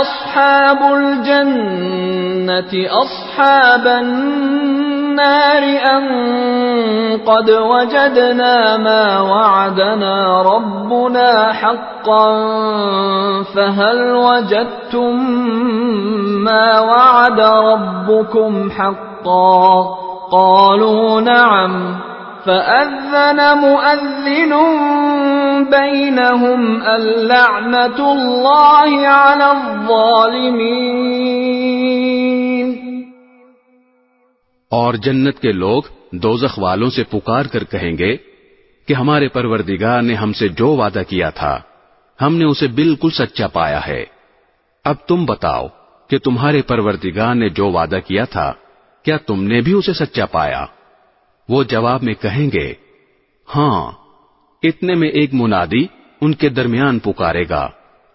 أصحاب الجنة أصحاب النار أن قد وجدنا ما وعدنا ربنا حقا فهل وجدتم ما وعد ربكم حقا قالوا نعم فأذن مؤذن بينهم اللعنة الله على الظالمين اور جنت کے لوگ دوزخ والوں سے پکار کر کہیں گے کہ ہمارے پروردگار نے ہم سے جو وعدہ کیا تھا، ہم نے اسے بالکل سچا پایا ہے۔ اب تم بتاؤ کہ تمہارے پروردگار نے جو وعدہ کیا تھا، کیا تم نے بھی اسے سچا پایا؟ وہ جواب میں کہیں گے ہاں اتنے میں ایک منادی ان کے درمیان پکارے گا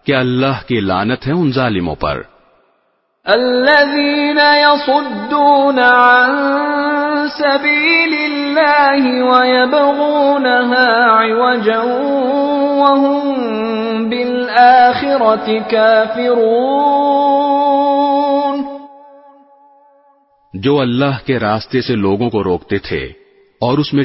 کہ اللہ کی لانت ہے ان ظالموں پر. الذين يصدون عن سبيل الله ويبغونها عوجا وهم بالآخرة كافرون. جو اللہ کے راستے سے لوگوں کو روکتے تھے اور اس میں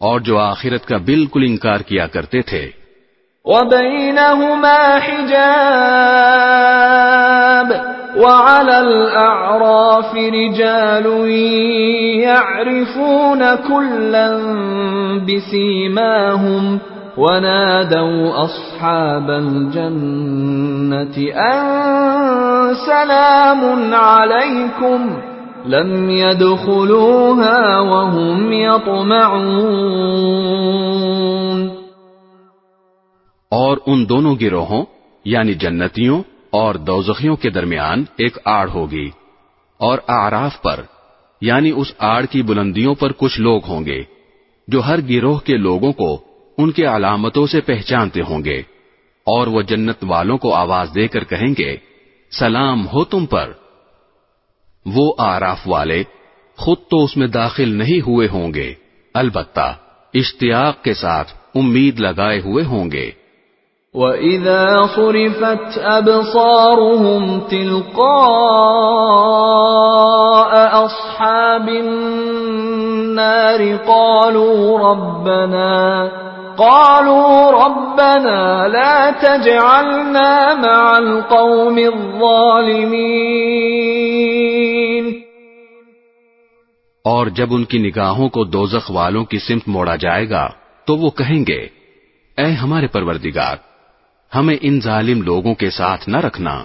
اور جو آخرت کا بالکل انکار کیا کرتے تھے وبينهما حجاب وعلى الأعراف رجال يعرفون كلا بسيماهم ونادوا أصحاب الجنة أن سلام عليكم لم يدخلوها وهم يطمعون اور ان دونوں گروہوں یعنی جنتیوں اور دوزخیوں کے درمیان ایک آڑ ہوگی، اور آراف پر یعنی اس آڑ کی بلندیوں پر کچھ لوگ ہوں گے، جو ہر گروہ کے لوگوں کو ان کے علامتوں سے پہچانتے ہوں گے، اور وہ جنت والوں کو آواز دے کر کہیں گے، سلام ہو تم پر۔ وہ آراف والے خود تو اس میں داخل نہیں ہوئے ہوں گے البتہ اشتیاق کے ساتھ امید لگائے ہوئے ہوں گے وَإِذَا صُرِفَتْ أَبْصَارُهُمْ تِلْقَاءَ أَصْحَابِ النَّارِ قَالُوا رَبَّنَا قَالُوا رَبَّنَا لَا تَجْعَلْنَا مَعَ الْقَوْمِ الظَّالِمِينَ. اور جب ان کی نگاہوں کو دوزخ والوں کی سمت موڑا جائے گا، تو وہ کہیں گے، اے ہمارے پروردگار، ہمیں ان ظالم لوگوں کے ساتھ نہ رکھنا۔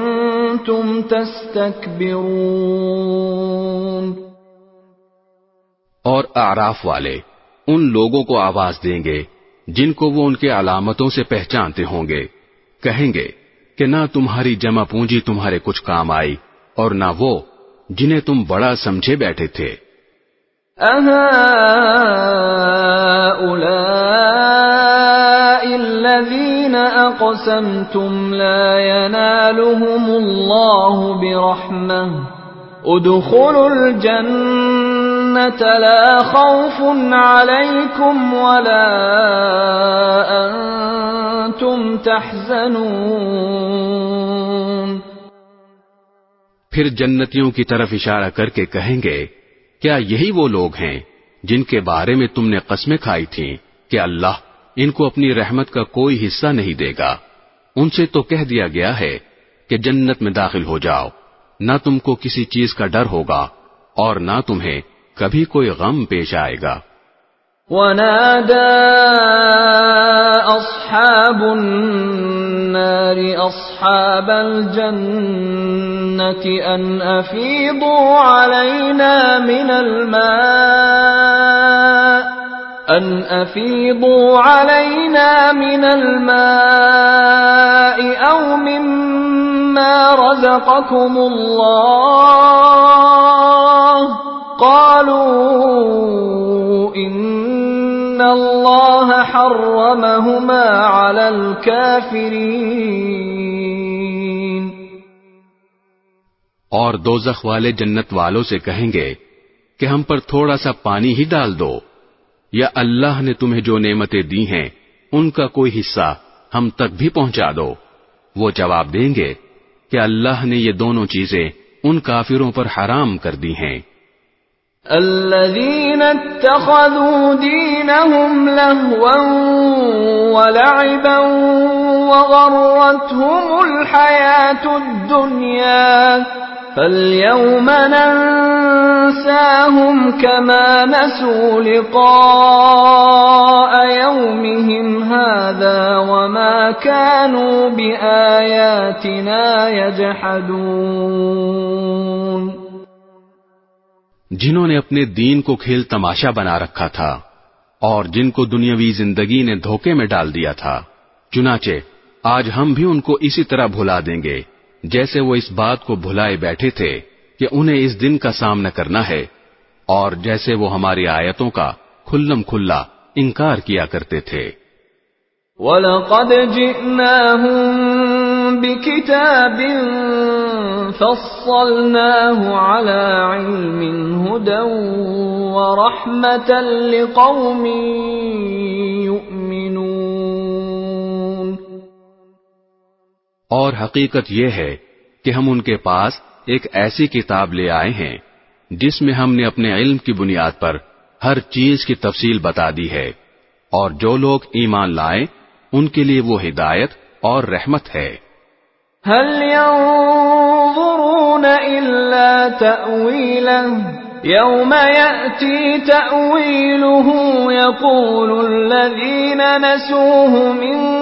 تستكبرون۔ اور اعراف والے ان لوگوں کو آواز دیں گے جن کو وہ ان کے علامتوں سے پہچانتے ہوں گے۔ کہیں گے کہ نہ تمہاری جمع پونجی تمہارے کچھ کام آئی اور نہ وہ جنہیں تم بڑا سمجھے بیٹھے تھے۔ أهؤلاء الذين أقسمتم لا ينالهم الله برحمة ادخلوا الجنة لا خوف عليكم ولا أنتم تحزنون پھر جنتیوں کی طرف اشارہ کر کے کہیں گے، کیا یہی وہ لوگ ہیں جن کے بارے میں تم نے قسمیں کھائی تھیں کہ اللہ ان کو اپنی رحمت کا کوئی حصہ نہیں دے گا۔ ان سے تو کہہ دیا گیا ہے کہ جنت میں داخل ہو جاؤ۔ نہ تم کو کسی چیز کا ڈر ہوگا اور نہ تمہیں کبھی کوئی غم پیش آئے گا۔ ونادى أصحاب النار أصحاب الجنة أن أفيضوا علينا من الماء أن أفيضوا علينا من الماء أو مما رزقكم الله. قالوا إن ان اللہ حرمهما على الكافرین اور دوزخ والے جنت والوں سے کہیں گے کہ ہم پر تھوڑا سا پانی ہی ڈال دو۔ یا اللہ نے تمہیں جو نعمتیں دی ہیں، ان کا کوئی حصہ ہم تک بھی پہنچا دو۔ وہ جواب دیں گے کہ اللہ نے یہ دونوں چیزیں ان کافروں پر حرام کر دی ہیں۔ الذين اتخذوا دينهم لهوا ولعبا وغرتهم الحياة الدنيا فاليوم ننساهم كما نسوا لقاء يومهم هذا وما كانوا بآياتنا يجحدون جنہوں نے اپنے دین کو کھیل تماشا بنا رکھا تھا اور جن کو دنیاوی زندگی نے دھوکے میں ڈال دیا تھا، چنانچہ آج ہم بھی ان کو اسی طرح بھلا دیں گے۔ جیسے وہ اس بات کو بھلائے بیٹھے تھے کہ انہیں اس دن کا سامنا کرنا ہے، اور جیسے وہ ہماری آیتوں کا کھلم کھلا انکار کیا کرتے تھے۔ وَلَقَدْ جِئْنَاهُمْ بِكِتَابٍ فَصَّلْنَاهُ عَلَى عِلْمٍ، هُدًى وَرَحْمَةً لِقَوْمٍ يُؤْمِنُونَ۔ اور حقیقت یہ ہے کہ ہم ان کے پاس ایک ایسی کتاب لے آئے ہیں، جس میں ہم نے اپنے علم کی بنیاد پر ہر چیز کی تفصیل بتا دی ہے، اور جو لوگ ایمان لائیں، ان کے لیے وہ ہدایت اور رحمت ہے۔ هل ينظرون إلا تأويله يوم يأتي تأويله، يقول الذين نسوه من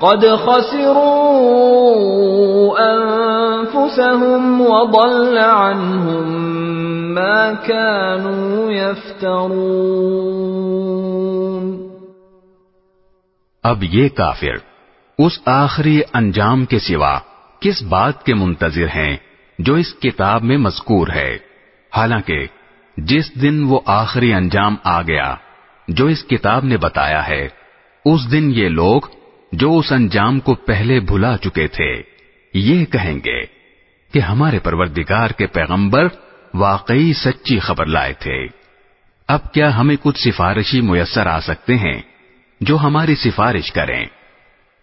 قد خسروا أنفسهم وضل عنهم ما كانوا يفترون. اب یہ کافر اس آخری انجام کے سوا کس بات کے منتظر ہیں جو اس کتاب میں مذکور ہے؟ حالانکہ جس دن وہ آخری انجام آ گیا جو اس کتاب نے بتایا ہے، اس دن یہ لوگ جو اس انجام کو پہلے بھلا چکے تھے، یہ کہیں گے کہ ہمارے پروردگار کے پیغمبر واقعی سچی خبر لائے تھے۔ اب کیا ہمیں کچھ سفارشی میسر آ سکتے ہیں جو ہماری سفارش کریں؟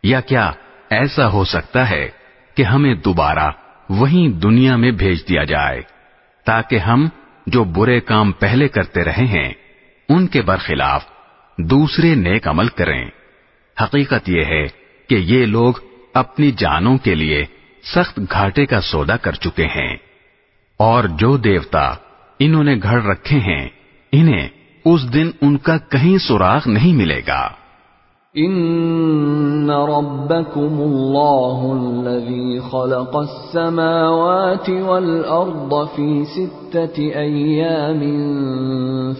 یا کیا ایسا ہو سکتا ہے کہ ہمیں دوبارہ وہیں دنیا میں بھیج دیا جائے تاکہ ہم جو برے کام پہلے کرتے رہے ہیں، ان کے برخلاف دوسرے نیک عمل کریں؟ حقیقت یہ ہے کہ یہ لوگ اپنی جانوں کے لیے سخت گھاٹے کا سودا کر چکے ہیں۔ اور جو دیوتا انہوں نے گھڑ رکھے ہیں، انہیں اس دن ان کا کہیں سوراخ نہیں ملے گا۔ ان ربكم الله الذي خلق السماوات والارض في سته ايام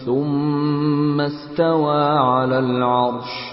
ثم استوى على العرش۔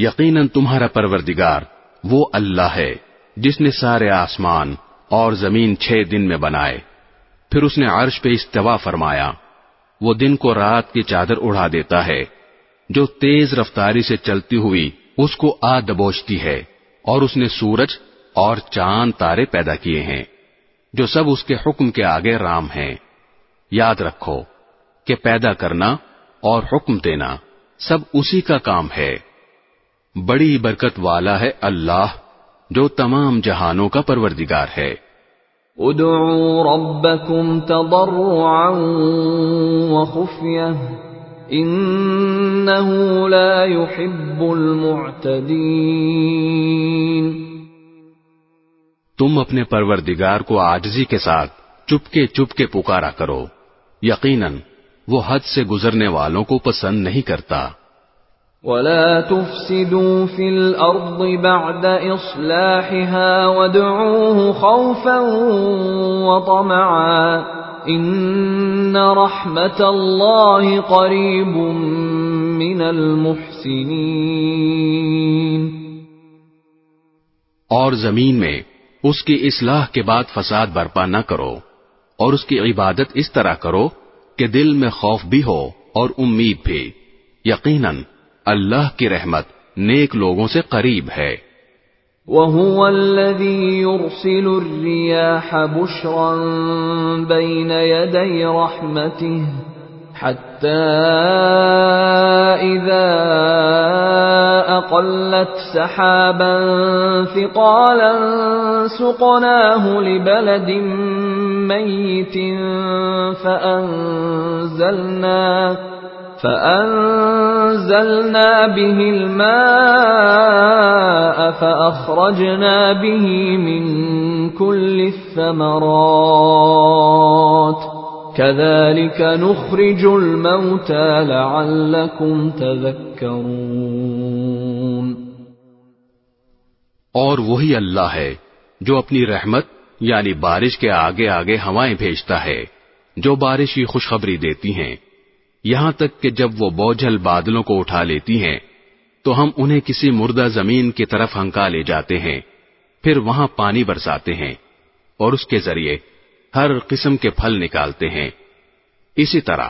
یقیناً تمہارا پروردگار وہ اللہ ہے جس نے سارے آسمان اور زمین چھ دن میں بنائے۔ پھر اس نے عرش پہ استوا فرمایا، وہ دن کو رات کی چادر اڑا دیتا ہے۔ جو تیز رفتاری سے چلتی ہوئی اس کو آ دبوچتی ہے اور اس نے سورج اور چاند تارے پیدا کیے ہیں، جو سب اس کے حکم کے آگے رام ہیں۔ یاد رکھو کہ پیدا کرنا اور حکم دینا سب اسی کا کام ہے۔ بڑی برکت والا ہے اللہ جو تمام جہانوں کا پروردگار ہے۔ ادعوا ربكم تضرعا وخفية انه لا يحب المعتدين تم اپنے پروردگار کو آجزی کے ساتھ چپکے چپکے پکارا کرو۔ یقیناً وہ حد سے گزرنے والوں کو پسند نہیں کرتا۔ ولا تفسدوا في الأرض بعد اصلاحها وادعوه خوفا وطمعا ان رحمت الله قريب من المحسنين۔ اور زمین میں اس کی اصلاح کے بعد فساد برپا نہ کرو اور اس کی عبادت اس طرح کرو کہ دل میں خوف بھی ہو اور امید بھی یقیناً اللہ کی رحمت نیک لوگوں سے قریب ہے وهو الذي يرسل الرياح بشرا بين يدي رحمته حتى إذا أقلت سحابا ثقالا سقناه لبلد ميت فأنزلناه فأنزلنا به الماء فأخرجنا به من كل الثمرات كذلك نخرج الموتى لعلكم تذكرون اور وہی اللہ ہے جو اپنی رحمت یعنی بارش کے آگے آگے ہوائیں بھیجتا ہے، جو بارش کی خوشخبری دیتی ہیں۔ یہاں تک کہ جب وہ بوجھل بادلوں کو اٹھا لیتی ہیں، تو ہم انہیں کسی مردہ زمین کی طرف ہنکا لے جاتے ہیں، پھر وہاں پانی برساتے ہیں اور اس کے ذریعے ہر قسم کے پھل نکالتے ہیں۔ اسی طرح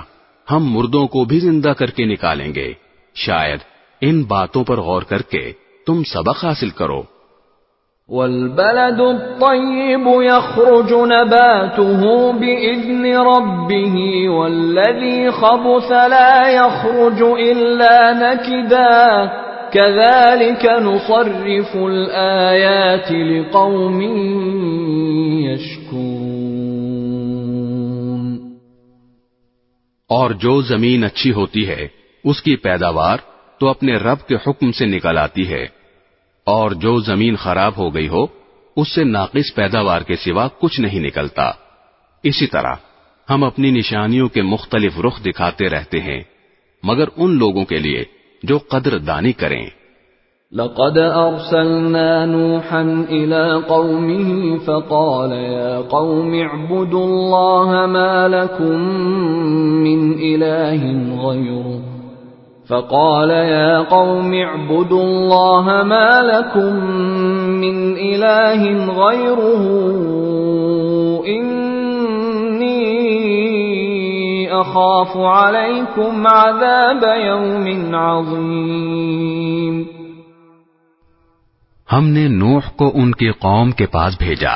ہم مردوں کو بھی زندہ کر کے نکالیں گے۔ شاید ان باتوں پر غور کر کے تم سبق حاصل کرو۔ والبلد الطيب يخرج نباته بإذن ربه، والذي خبث لا يخرج إلا نكدا. كذلك نصرف الآيات لقوم يشكون اور جو زمین اچھی ہوتی ہے، اس کی پیداوار تو اپنے رب کے حکم سے نکل آتی ہے۔ اور جو زمین خراب ہو گئی ہو، اس سے ناقص پیداوار کے سوا کچھ نہیں نکلتا۔ اسی طرح، ہم اپنی نشانیوں کے مختلف رخ دکھاتے رہتے ہیں، مگر ان لوگوں کے لیے جو قدر دانی کریں۔ لقد ارسلنا نوحا الى قومه فقال، يا قوم اعبدوا الله ما لكم من اله غيره. فقال يا قوم اعبدوا الله ما لكم من إله غيره إني أخاف عليكم عذاب يوم عظيم ہم نے نوح کو ان کی قوم کے پاس بھیجا،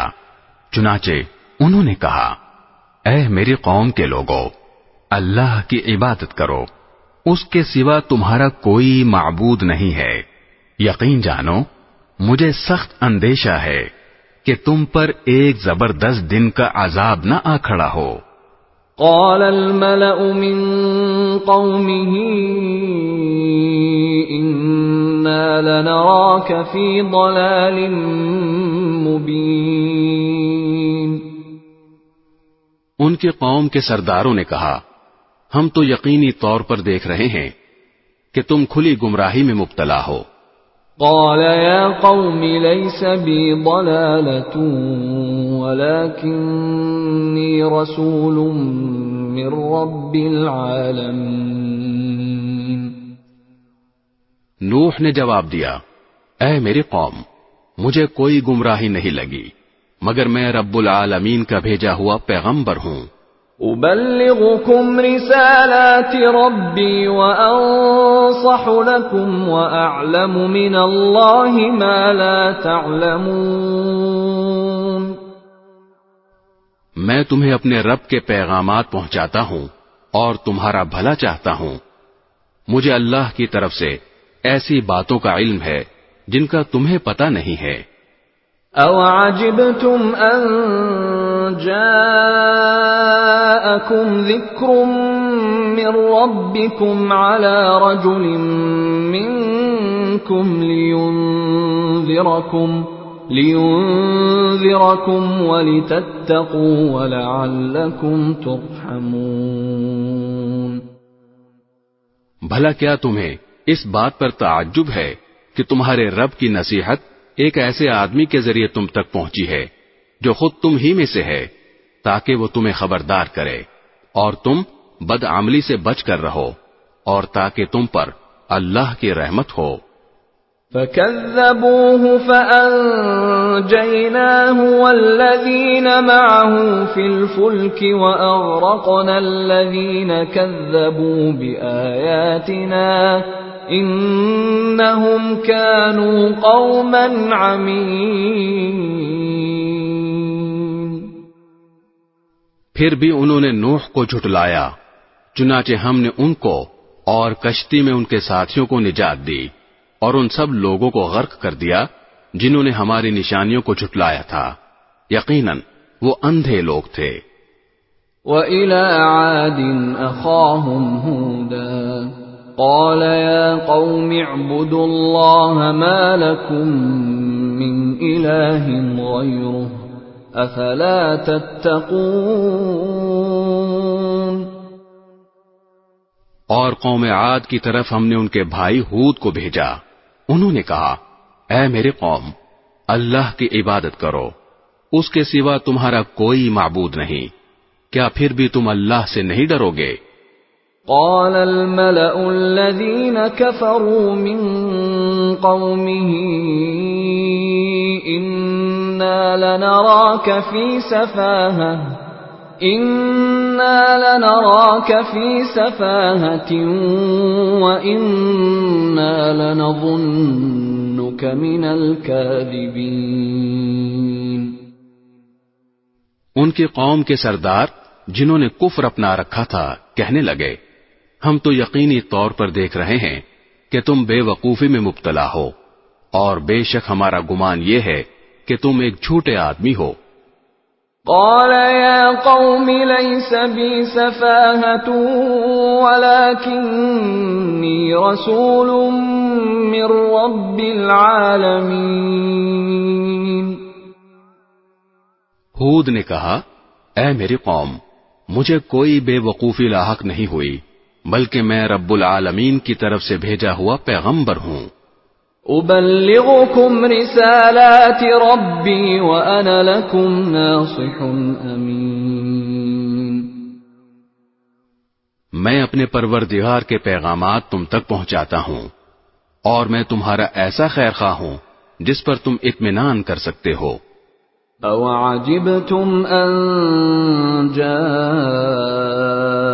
چنانچہ انہوں نے کہا، اے میری قوم کے لوگوں اللہ کی عبادت کرو۔ اس کے سوا تمہارا کوئی معبود نہیں ہے۔ یقین جانو مجھے سخت اندیشہ ہے کہ تم پر ایک زبردست دن کا عذاب نہ آ کھڑا ہو۔ قال الملأ من قومه إنا لنراك في ضلال مبين. ان کے قوم کے سرداروں نے کہا ہم تو یقینی طور پر دیکھ رہے ہیں کہ تم کھلی گمراہی میں مبتلا ہو۔ قال يا قوم ليس بي ضلالة ولكني رسول من رب العالمين۔ نوح نے جواب دیا اے میری قوم مجھے کوئی گمراہی نہیں لگی مگر میں رب العالمین کا بھیجا ہوا پیغمبر ہوں۔ ابلغكم رسالات ربي وانصح لكم واعلم من الله ما لا تعلمون. میں تمہیں اپنے رب کے پیغامات پہنچاتا ہوں اور تمہارا بھلا چاہتا ہوں۔ مجھے اللہ کی طرف سے ایسی باتوں کا علم ہے جن کا تمہیں پتہ نہیں ہے۔ أَوَعَجِبْتُمْ أَن جَاءَكُمْ ذِكْرٌ مِّن رَّبِّكُمْ عَلَىٰ رَجُلٍ مِّنكُمْ لِيُنذِرَكُمْ لِيُنذِرَكُمْ وَلِتَتَّقُوا وَلَعَلَّكُمْ تُرْحَمُونَ۔ بھلا کیا تمہیں اس بات پر تعجب ہے کہ تمہارے رب کی نصیحت ایک ایسے آدمی کے ذریعے تم تک پہنچی ہے، جو خود تم ہی میں سے ہے، تاکہ وہ تمہیں خبردار کرے، اور تم بد عملی سے بچ کر رہو، اور تاکہ تم پر اللہ کی رحمت ہو۔ فكذبوه فأنجيناه والذين معه في الفلك وأغرقنا الذين كذبوا بآياتنا إنهم كانوا قوما عمين. پھر بھی انہوں نے نوح کو جھٹلایا چنانچہ ہم نے ان کو اور کشتی میں ان کے ساتھیوں کو نجات دی اور ان سب لوگوں کو غرق کر دیا جنہوں نے ہماری نشانیوں کو جھٹلایا تھا۔ یقیناً وہ اندھے لوگ تھے۔ وَإِلَىٰ عَادٍ أَخَاهُمْ هُودًا۔ قَالَ يَا قَوْمِ اعْبُدُوا اللَّهَ مَا لَكُم مِّنْ إِلَٰهٍ غَيْرُهُ أَفَلَا تَتَّقُونَ اور قوم عاد کی طرف ہم نے ان کے بھائی ہود کو بھیجا۔ انہوں نے کہا، اے میرے قوم، اللہ کی عبادت کرو۔ اس کے سوا تمہارا کوئی معبود نہیں۔ کیا پھر بھی تم اللہ سے نہیں ڈرو گے؟ قال الملأ الذين كفروا من قومه إنا لنراك في سفاهة، إنا لنراك في سفاهة وإنا لنظنك من الكاذبين۔ ان کی قوم کے سردار جنہوں نے کفر اپنا رکھا تھا کہنے لگے ہم تو یقینی طور پر دیکھ رہے ہیں کہ تم بے وقوفی میں مبتلا ہو اور بے شک ہمارا گمان یہ ہے کہ تم ایک جھوٹے آدمی ہو۔ قال يا قوم ليس بي سفاهة ولكني رسول من رب العالمين۔ ہود نے کہا اے میری قوم مجھے کوئی بے وقوفی لاحق نہیں ہوئی۔ بلکہ میں رب العالمین کی طرف سے بھیجا ہوا پیغمبر ہوں۔ أبلغكم رسالات ربي وأنا لكم ناصح أمين۔ میں اپنے پروردگار کے پیغامات تم تک پہنچاتا ہوں اور میں تمہارا ایسا خیر خواہ ہوں جس پر تم اطمینان کر سکتے ہو۔ أَوَعَجِبْتُمْ أَن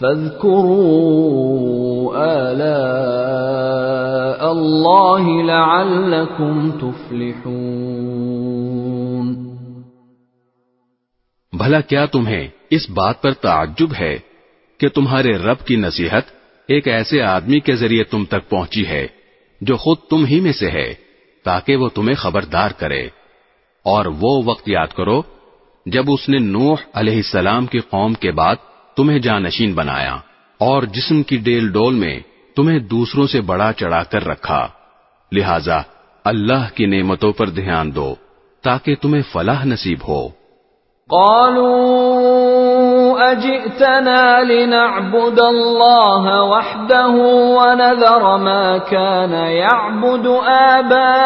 فاذكروا آلاء الله لعلكم تفلحون. بھلا کیا تمہیں اس بات پر تعجب ہے کہ تمہارے رب کی نصیحت ایک ایسے آدمی کے ذریعے تم تک پہنچی ہے جو خود تم ہی میں سے ہے تاکہ وہ تمہیں خبردار کرے؟ اور وہ وقت یاد کرو جب اس نے نوح علیہ السلام کی قوم کے بعد تمہیں جانشین بنایا اور جسم کی ڈیل ڈول میں تمہیں دوسروں سے بڑا چڑھا کر رکھا۔ لہذا اللہ کی نعمتوں پر دھیان دو تاکہ تمہیں فلاح نصیب ہو۔ قالوا أجئتنا لنعبد الله وحده ونذر ما كان يعبد آباؤنا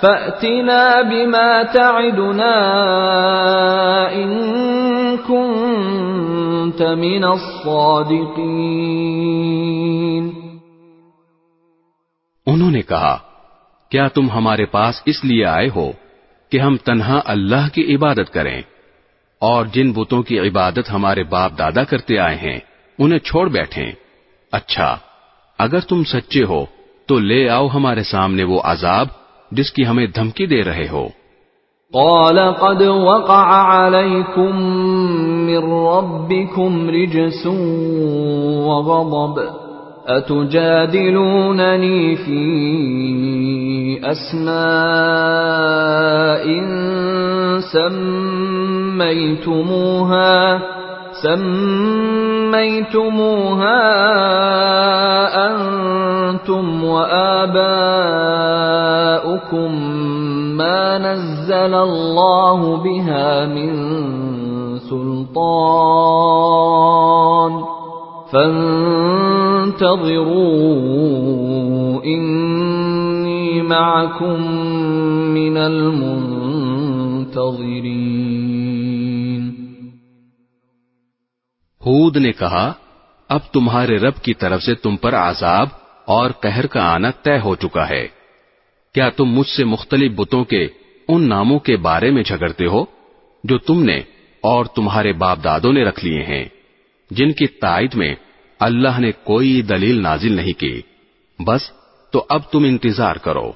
فأتنا بما تعدنا إن كنت من الصادقين۔ انہوں نے کہا، کیا تم ہمارے پاس اس لیے آئے ہو کہ ہم تنہا اللہ کی عبادت کریں؟ اور جن بتوں کی عبادت ہمارے باپ دادا کرتے آئے ہیں، انہیں چھوڑ بیٹھیں۔ اچھا اگر تم سچے ہو تو لے آؤ ہمارے سامنے وہ عذاب جس کی ہمیں دھمکی دے رہے ہو قال قد وقع عليكم من ربكم رجس وغضب أتجادلونني في أسماء سميتموها سميتموها أنتم وآباؤكم ما نزل الله بها من سلطان فانتظروا إني معكم من المنتظرين ہود نے کہا، اب تمہارے رب کی طرف سے تم پر عذاب اور قہر کا آنا طے ہو چکا ہے۔ کیا تم مجھ سے مختلف بتوں کے ان ناموں کے بارے میں جھگڑتے ہو جو تم نے اور تمہارے باپ دادوں نے رکھ لیے ہیں، جن کی تائید میں اللہ نے کوئی دلیل نازل نہیں کی؟ بس تو اب تم انتظار کرو،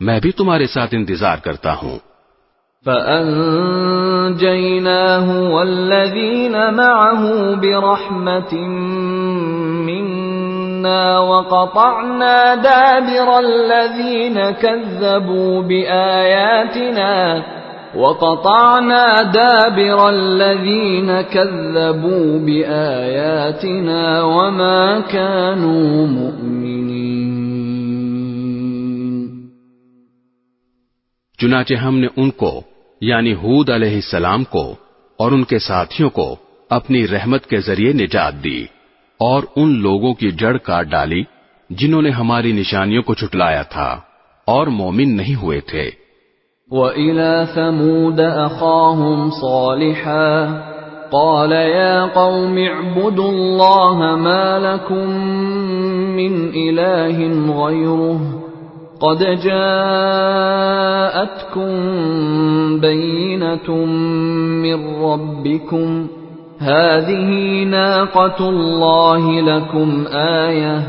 میں بھی تمہارے ساتھ انتظار کرتا ہوں۔ فأنجيناه والذين معه برحمة منا وقطعنا دابر الذين كذبوا بآياتنا وقطعنا دابر الذين كذبوا بآياتنا وما كانوا مؤمنين. چنانچہ ہم نے ان کو یعنی حود علیہ السلام کو اور ان کے ساتھیوں کو اپنی رحمت کے ذریعے نجات دی اور ان لوگوں کی جڑ کاٹ ڈالی جنہوں نے ہماری نشانیوں کو چھٹلایا تھا اور مومن نہیں ہوئے تھے۔ وَإِلَى ثَمُودَ أَخَاهُمْ صَالِحًا قَالَ يَا قَوْمِ اعْبُدُوا اللَّهَ مَا لَكُمْ مِنْ إِلَٰهٍ غَيْرُهُ قد جاءتكم بينة من ربكم هذه ناقة الله لكم آية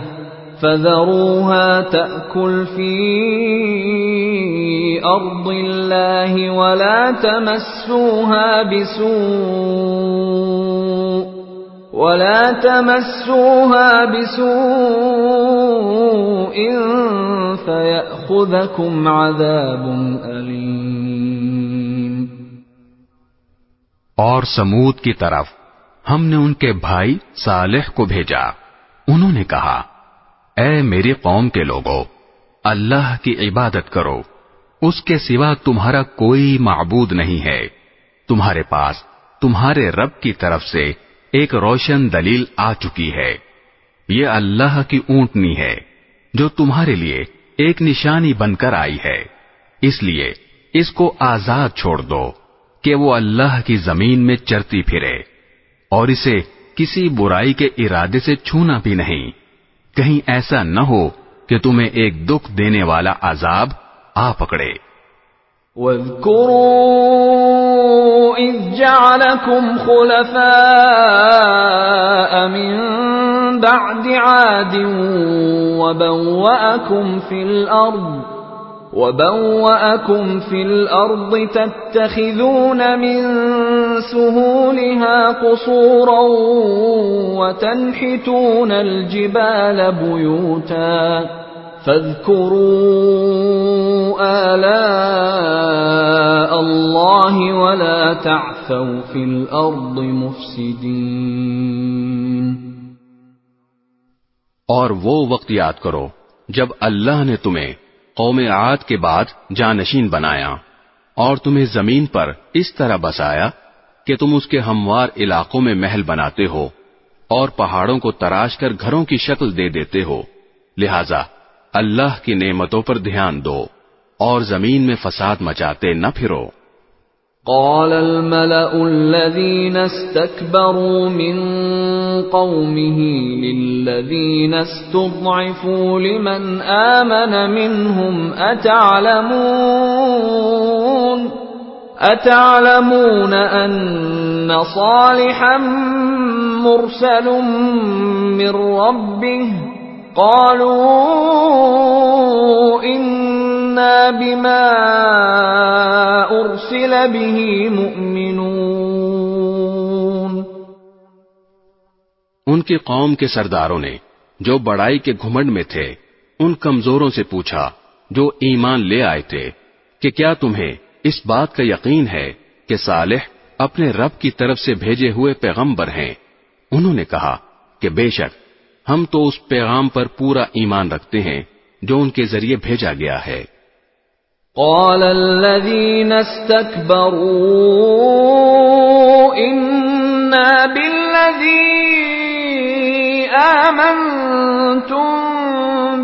فذروها تأكل في أرض الله ولا تمسوها بسوء ولا تمسوها بسوء فيأخذكم عذاب أليم اور سمود کی طرف ہم نے ان کے بھائی صالح کو بھیجا۔ انہوں نے کہا، اے میری قوم کے لوگوں اللہ کی عبادت کرو۔ اس کے سوا تمہارا کوئی معبود نہیں ہے۔ تمہارے پاس تمہارے رب کی طرف سے ایک روشن دلیل آ چکی ہے۔ یہ اللہ کی اونٹنی ہے، جو تمہارے لیے ایک نشانی بن کر آئی ہے۔ اس لیے اس کو آزاد چھوڑ دو۔ کہ وہ اللہ کی زمین میں چرتی پھرے اور اسے کسی برائی کے ارادے سے چھونا بھی نہیں۔ کہیں ایسا نہ ہو کہ تمہیں ایک دکھ دینے والا عذاب آ پکڑے۔ وَاذْكُرُوا إِذْ جَعَلَكُمْ خُلَفَاءَ مِن بَعْدِ عَادٍ وَبَوَّأَكُمْ فِي الْأَرْضِ وَبَوَّأَكُمْ فِي الْأَرْضِ تَتَّخِذُونَ مِن سُهُولِهَا قُصُورًا وَتَنْحِتُونَ الْجِبَالَ بُيُوتًا فاذكروا آلاء الله ولا تعثوا في الأرض مفسدين. اور وہ وقت یاد کرو جب اللہ نے تمہیں قوم عاد کے بعد جانشین بنایا اور تمہیں زمین پر اس طرح بسایا کہ تم اس کے ہموار علاقوں میں محل بناتے ہو اور پہاڑوں کو تراش کر گھروں کی شکل دے دیتے ہو۔ لہذا اللہ کی نعمتوں پر دھیان دو اور زمین میں فساد مچاتے نہ پھرو۔ قال الملأ الذين استكبروا من قومه للذين استضعفوا لمن آمن منهم أتعلمون أتعلمون أن صالحا مرسل من ربه قالوا بما أرسل به مؤمنون۔ ان کی قوم کے سرداروں نے جو بڑائی کے گھمنڈ میں تھے، ان کمزوروں سے پوچھا، جو ایمان لے آئے تھے، کہ کیا تمہیں اس بات کا یقین ہے کہ صالح اپنے رب کی طرف سے بھیجے ہوئے پیغمبر ہیں؟ انہوں نے کہا کہ بے شک، ہم تو اس پیغام پر پورا ایمان رکھتے ہیں جو ان کے ذریعے بھیجا گیا ہے۔ قال الذين استكبروا إنا بالذي آمنتم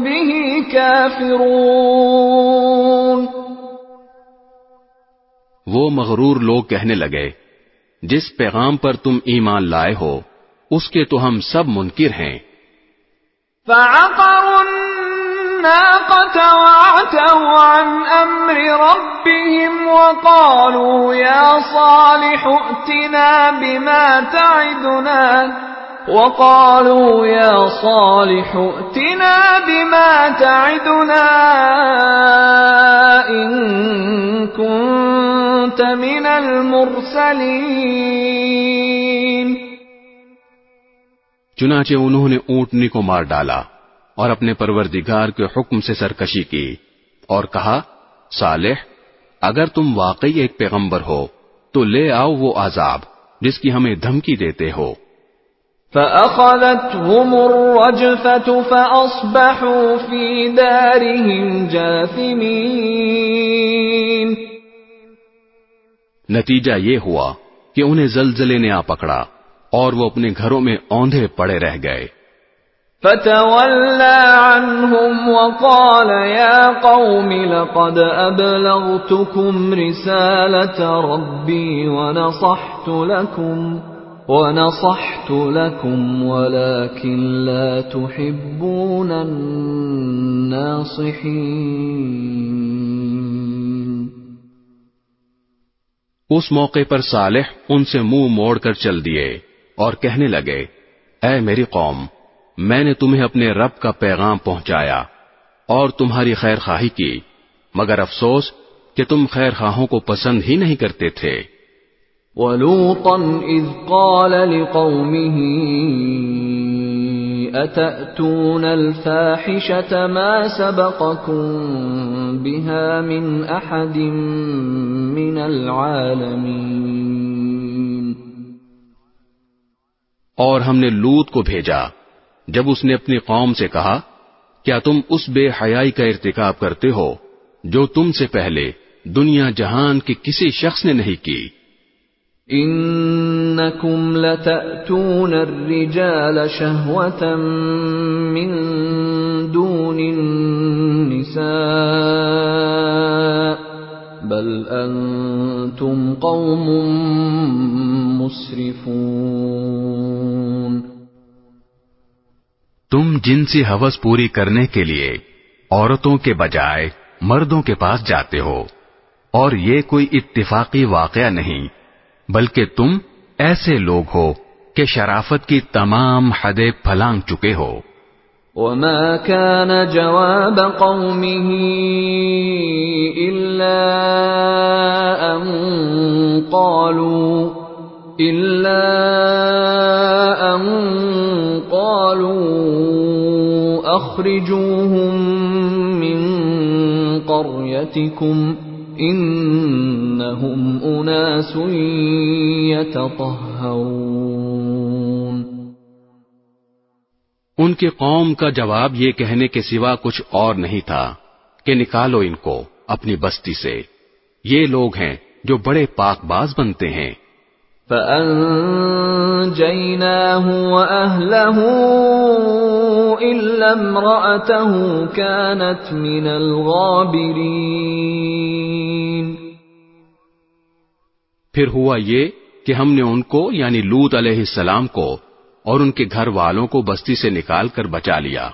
به كافرون. وہ مغرور لوگ کہنے لگے جس پیغام پر تم ایمان لائے ہو اس کے تو ہم سب منکر ہیں۔ فعقروا الناقة وعتوا عن أمر ربهم وقالوا يا صالح ائتنا بما تعدنا وقالوا يا صالح ائتنا بما تعدنا إن كنت من المرسلين. چنانچہ انہوں نے اونٹنی کو مار ڈالا۔ اور اپنے پروردگار کے حکم سے سرکشی کی اور کہا صالح اگر تم واقعی ایک پیغمبر ہو تو لے آؤ وہ عذاب جس کی ہمیں دھمکی دیتے ہو۔ فأخذتهم الرجفة فأصبحوا في دارهم جاثمين۔ نتیجہ یہ ہوا کہ انہیں زلزلے نے آ پکڑا اور وہ اپنے گھروں میں اوندھے پڑے رہ گئے۔ فتولى عنهم وقال يا قوم لقد أبلغتكم رسالة ربي ونصحت لكم ونصحت لكم ولكن لا تحبون الناصحين. اس موقع پر صالح ان سے منہ موڑ کر چل دیے اور کہنے لگے، اے میری قوم میں نے تمہیں اپنے رب کا پیغام پہنچایا اور تمہاری خیر خواہی کی مگر افسوس کہ تم خیر خواہوں کو پسند ہی نہیں کرتے تھے۔ ولوطا إذ قال لقومه أتأتون الفاحشة ما سبقكم بها من أحد من العالمين۔ اور ہم نے لوت کو بھیجا۔ جب اس نے اپنی قوم سے کہا، کیا تم اس بے حیائی کا ارتکاب کرتے ہو، جو تم سے پہلے دنیا جہان کے کسی شخص نے نہیں کی? إنكم لتأتون الرجال شهوة من دون النساء بل أنتم قوم مسرفون. تم جنسی حوث پوری کرنے کے لیے عورتوں کے بجائے مردوں کے پاس جاتے ہو، اور یہ کوئی اتفاقی واقعہ نہیں، بلکہ تم ایسے لوگ ہو کہ شرافت کی تمام حدیں پھلانگ چکے ہو۔ وما كان جواب قومه إلا أن قالوا إلا أن قالوا أخرجوهم من قريتكم إنهم أناس يتطهرون ان کی قوم کا جواب یہ کہنے کے سوا کچھ اور نہیں تھا کہ نکالو ان کو اپنی بستی سے۔ یہ لوگ ہیں جو بڑے پاک باز بنتے ہیں۔ فأنجيناه وأهله إلا امرأته كانت من الغابرين۔ پھر ہوا یہ کہ ہم نے ان کو یعنی لوت علیہ السلام کو اور ان کے گھر والوں کو بستی سے نکال کر بچا لیا۔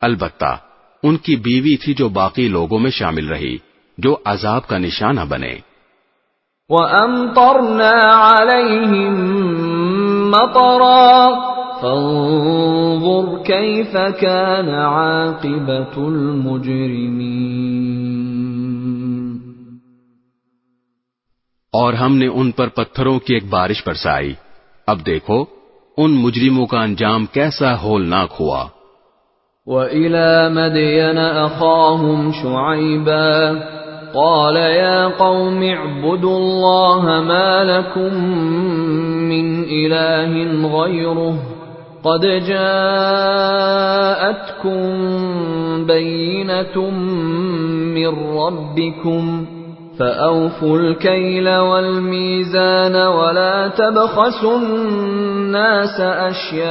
البتہ ان کی بیوی تھی جو باقی لوگوں میں شامل رہی، جو عذاب کا نشانہ بنے۔ وَأَمْطَرْنَا عَلَيْهِمْ مَطَرًا فَانظُرْ كَيْفَ كَانَ عَاقِبَةُ الْمُجْرِمِينَ اور ہم نے ان پر پتھروں کی ایک بارش برسائی۔ اب دیکھو ان مجرموں کا انجام کیسا ہولناک ہوا۔ وَإِلَى مَدْيَنَ أَخَاهُمْ شُعَيْبًا قَالَ يَا قَوْمِ اعْبُدُوا اللَّهَ مَا لَكُمْ مِنْ إِلَٰهٍ غَيْرُهُ قَدْ جَاءَتْكُمْ بَيِّنَةٌ مِّن رَّبِّكُمْ فأوفوا الكيل والميزان ولا تبخسوا الناس أشياءهم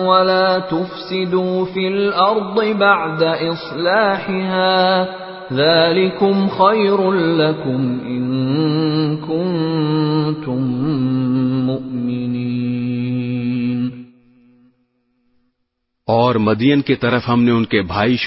ولا تفسدوا في الأرض بعد إصلاحها ذلكم خير لكم إن كنتم مؤمنين. اور مدین کی طرف ہم نے ان کے بھائی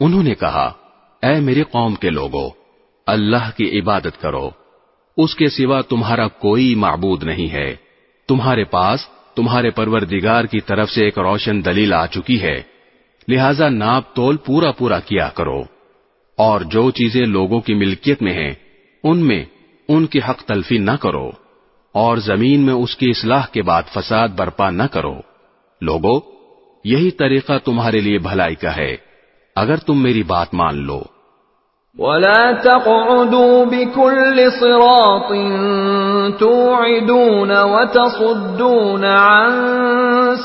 انہوں نے کہا اے میری قوم کے لوگوں اللہ کی عبادت کرو۔ اس کے سوا تمہارا کوئی معبود نہیں ہے۔ تمہارے پاس تمہارے پروردگار کی طرف سے ایک روشن دلیل آ چکی ہے۔ لہذا ناپ تول پورا پورا کیا کرو۔ اور جو چیزیں لوگوں کی ملکیت میں ہیں، ان میں ان کی حق تلفی نہ کرو۔ اور زمین میں اس کی اصلاح کے بعد فساد برپا نہ کرو۔ لوگو، یہی طریقہ تمہارے لیے بھلائی کا ہے۔ اگر تم میری بات مان لو ولا تقعدوا بكل صراط توعدون وتصدون عن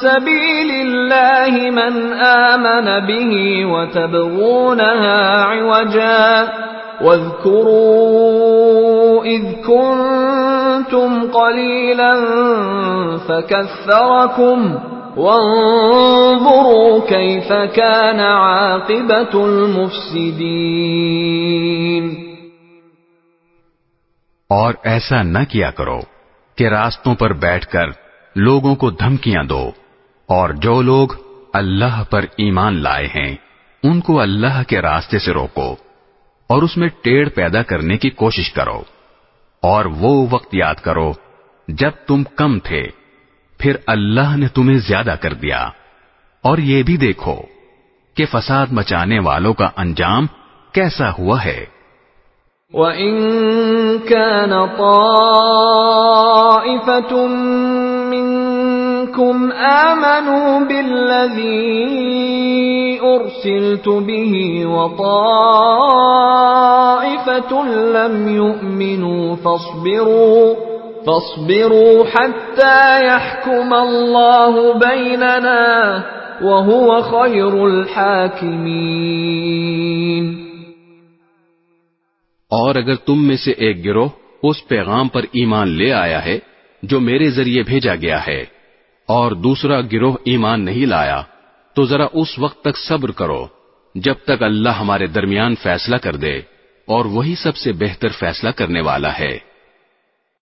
سبيل الله من آمن به وتبغونها عوجا واذكروا إذ كنتم قليلا فكثركم وانظروا كيف كان عاقبة المفسدين. اور ایسا نہ کیا کرو کہ راستوں پر بیٹھ کر لوگوں کو دھمکیاں دو اور جو لوگ اللہ پر ایمان لائے ہیں، ان کو اللہ کے راستے سے روکو اور اس میں ٹیڑھ پیدا کرنے کی کوشش کرو اور وہ وقت یاد کرو جب تم کم تھے۔ پھر اللہ نے تمہیں زیادہ کر دیا۔ اور یہ بھی دیکھو کہ فساد مچانے والوں کا انجام کیسا ہوا ہے۔ وَإِن كَانَ طَائِفَةٌ مِّنكُمْ آمَنُوا بِالَّذِي أُرْسِلْتُ بِهِ وَطَائِفَةٌ لَّمْ يُؤْمِنُوا فَاصْبِرُوا فاصبروا حتى يحكم الله بيننا وهو خير الحاكمين. اور اگر تم میں سے ایک گروہ اس پیغام پر ایمان لے آیا ہے جو میرے ذریعے بھیجا گیا ہے اور دوسرا گروہ ایمان نہیں لایا، تو ذرا اس وقت تک صبر کرو جب تک اللہ ہمارے درمیان فیصلہ کر دے اور وہی سب سے بہتر فیصلہ کرنے والا ہے۔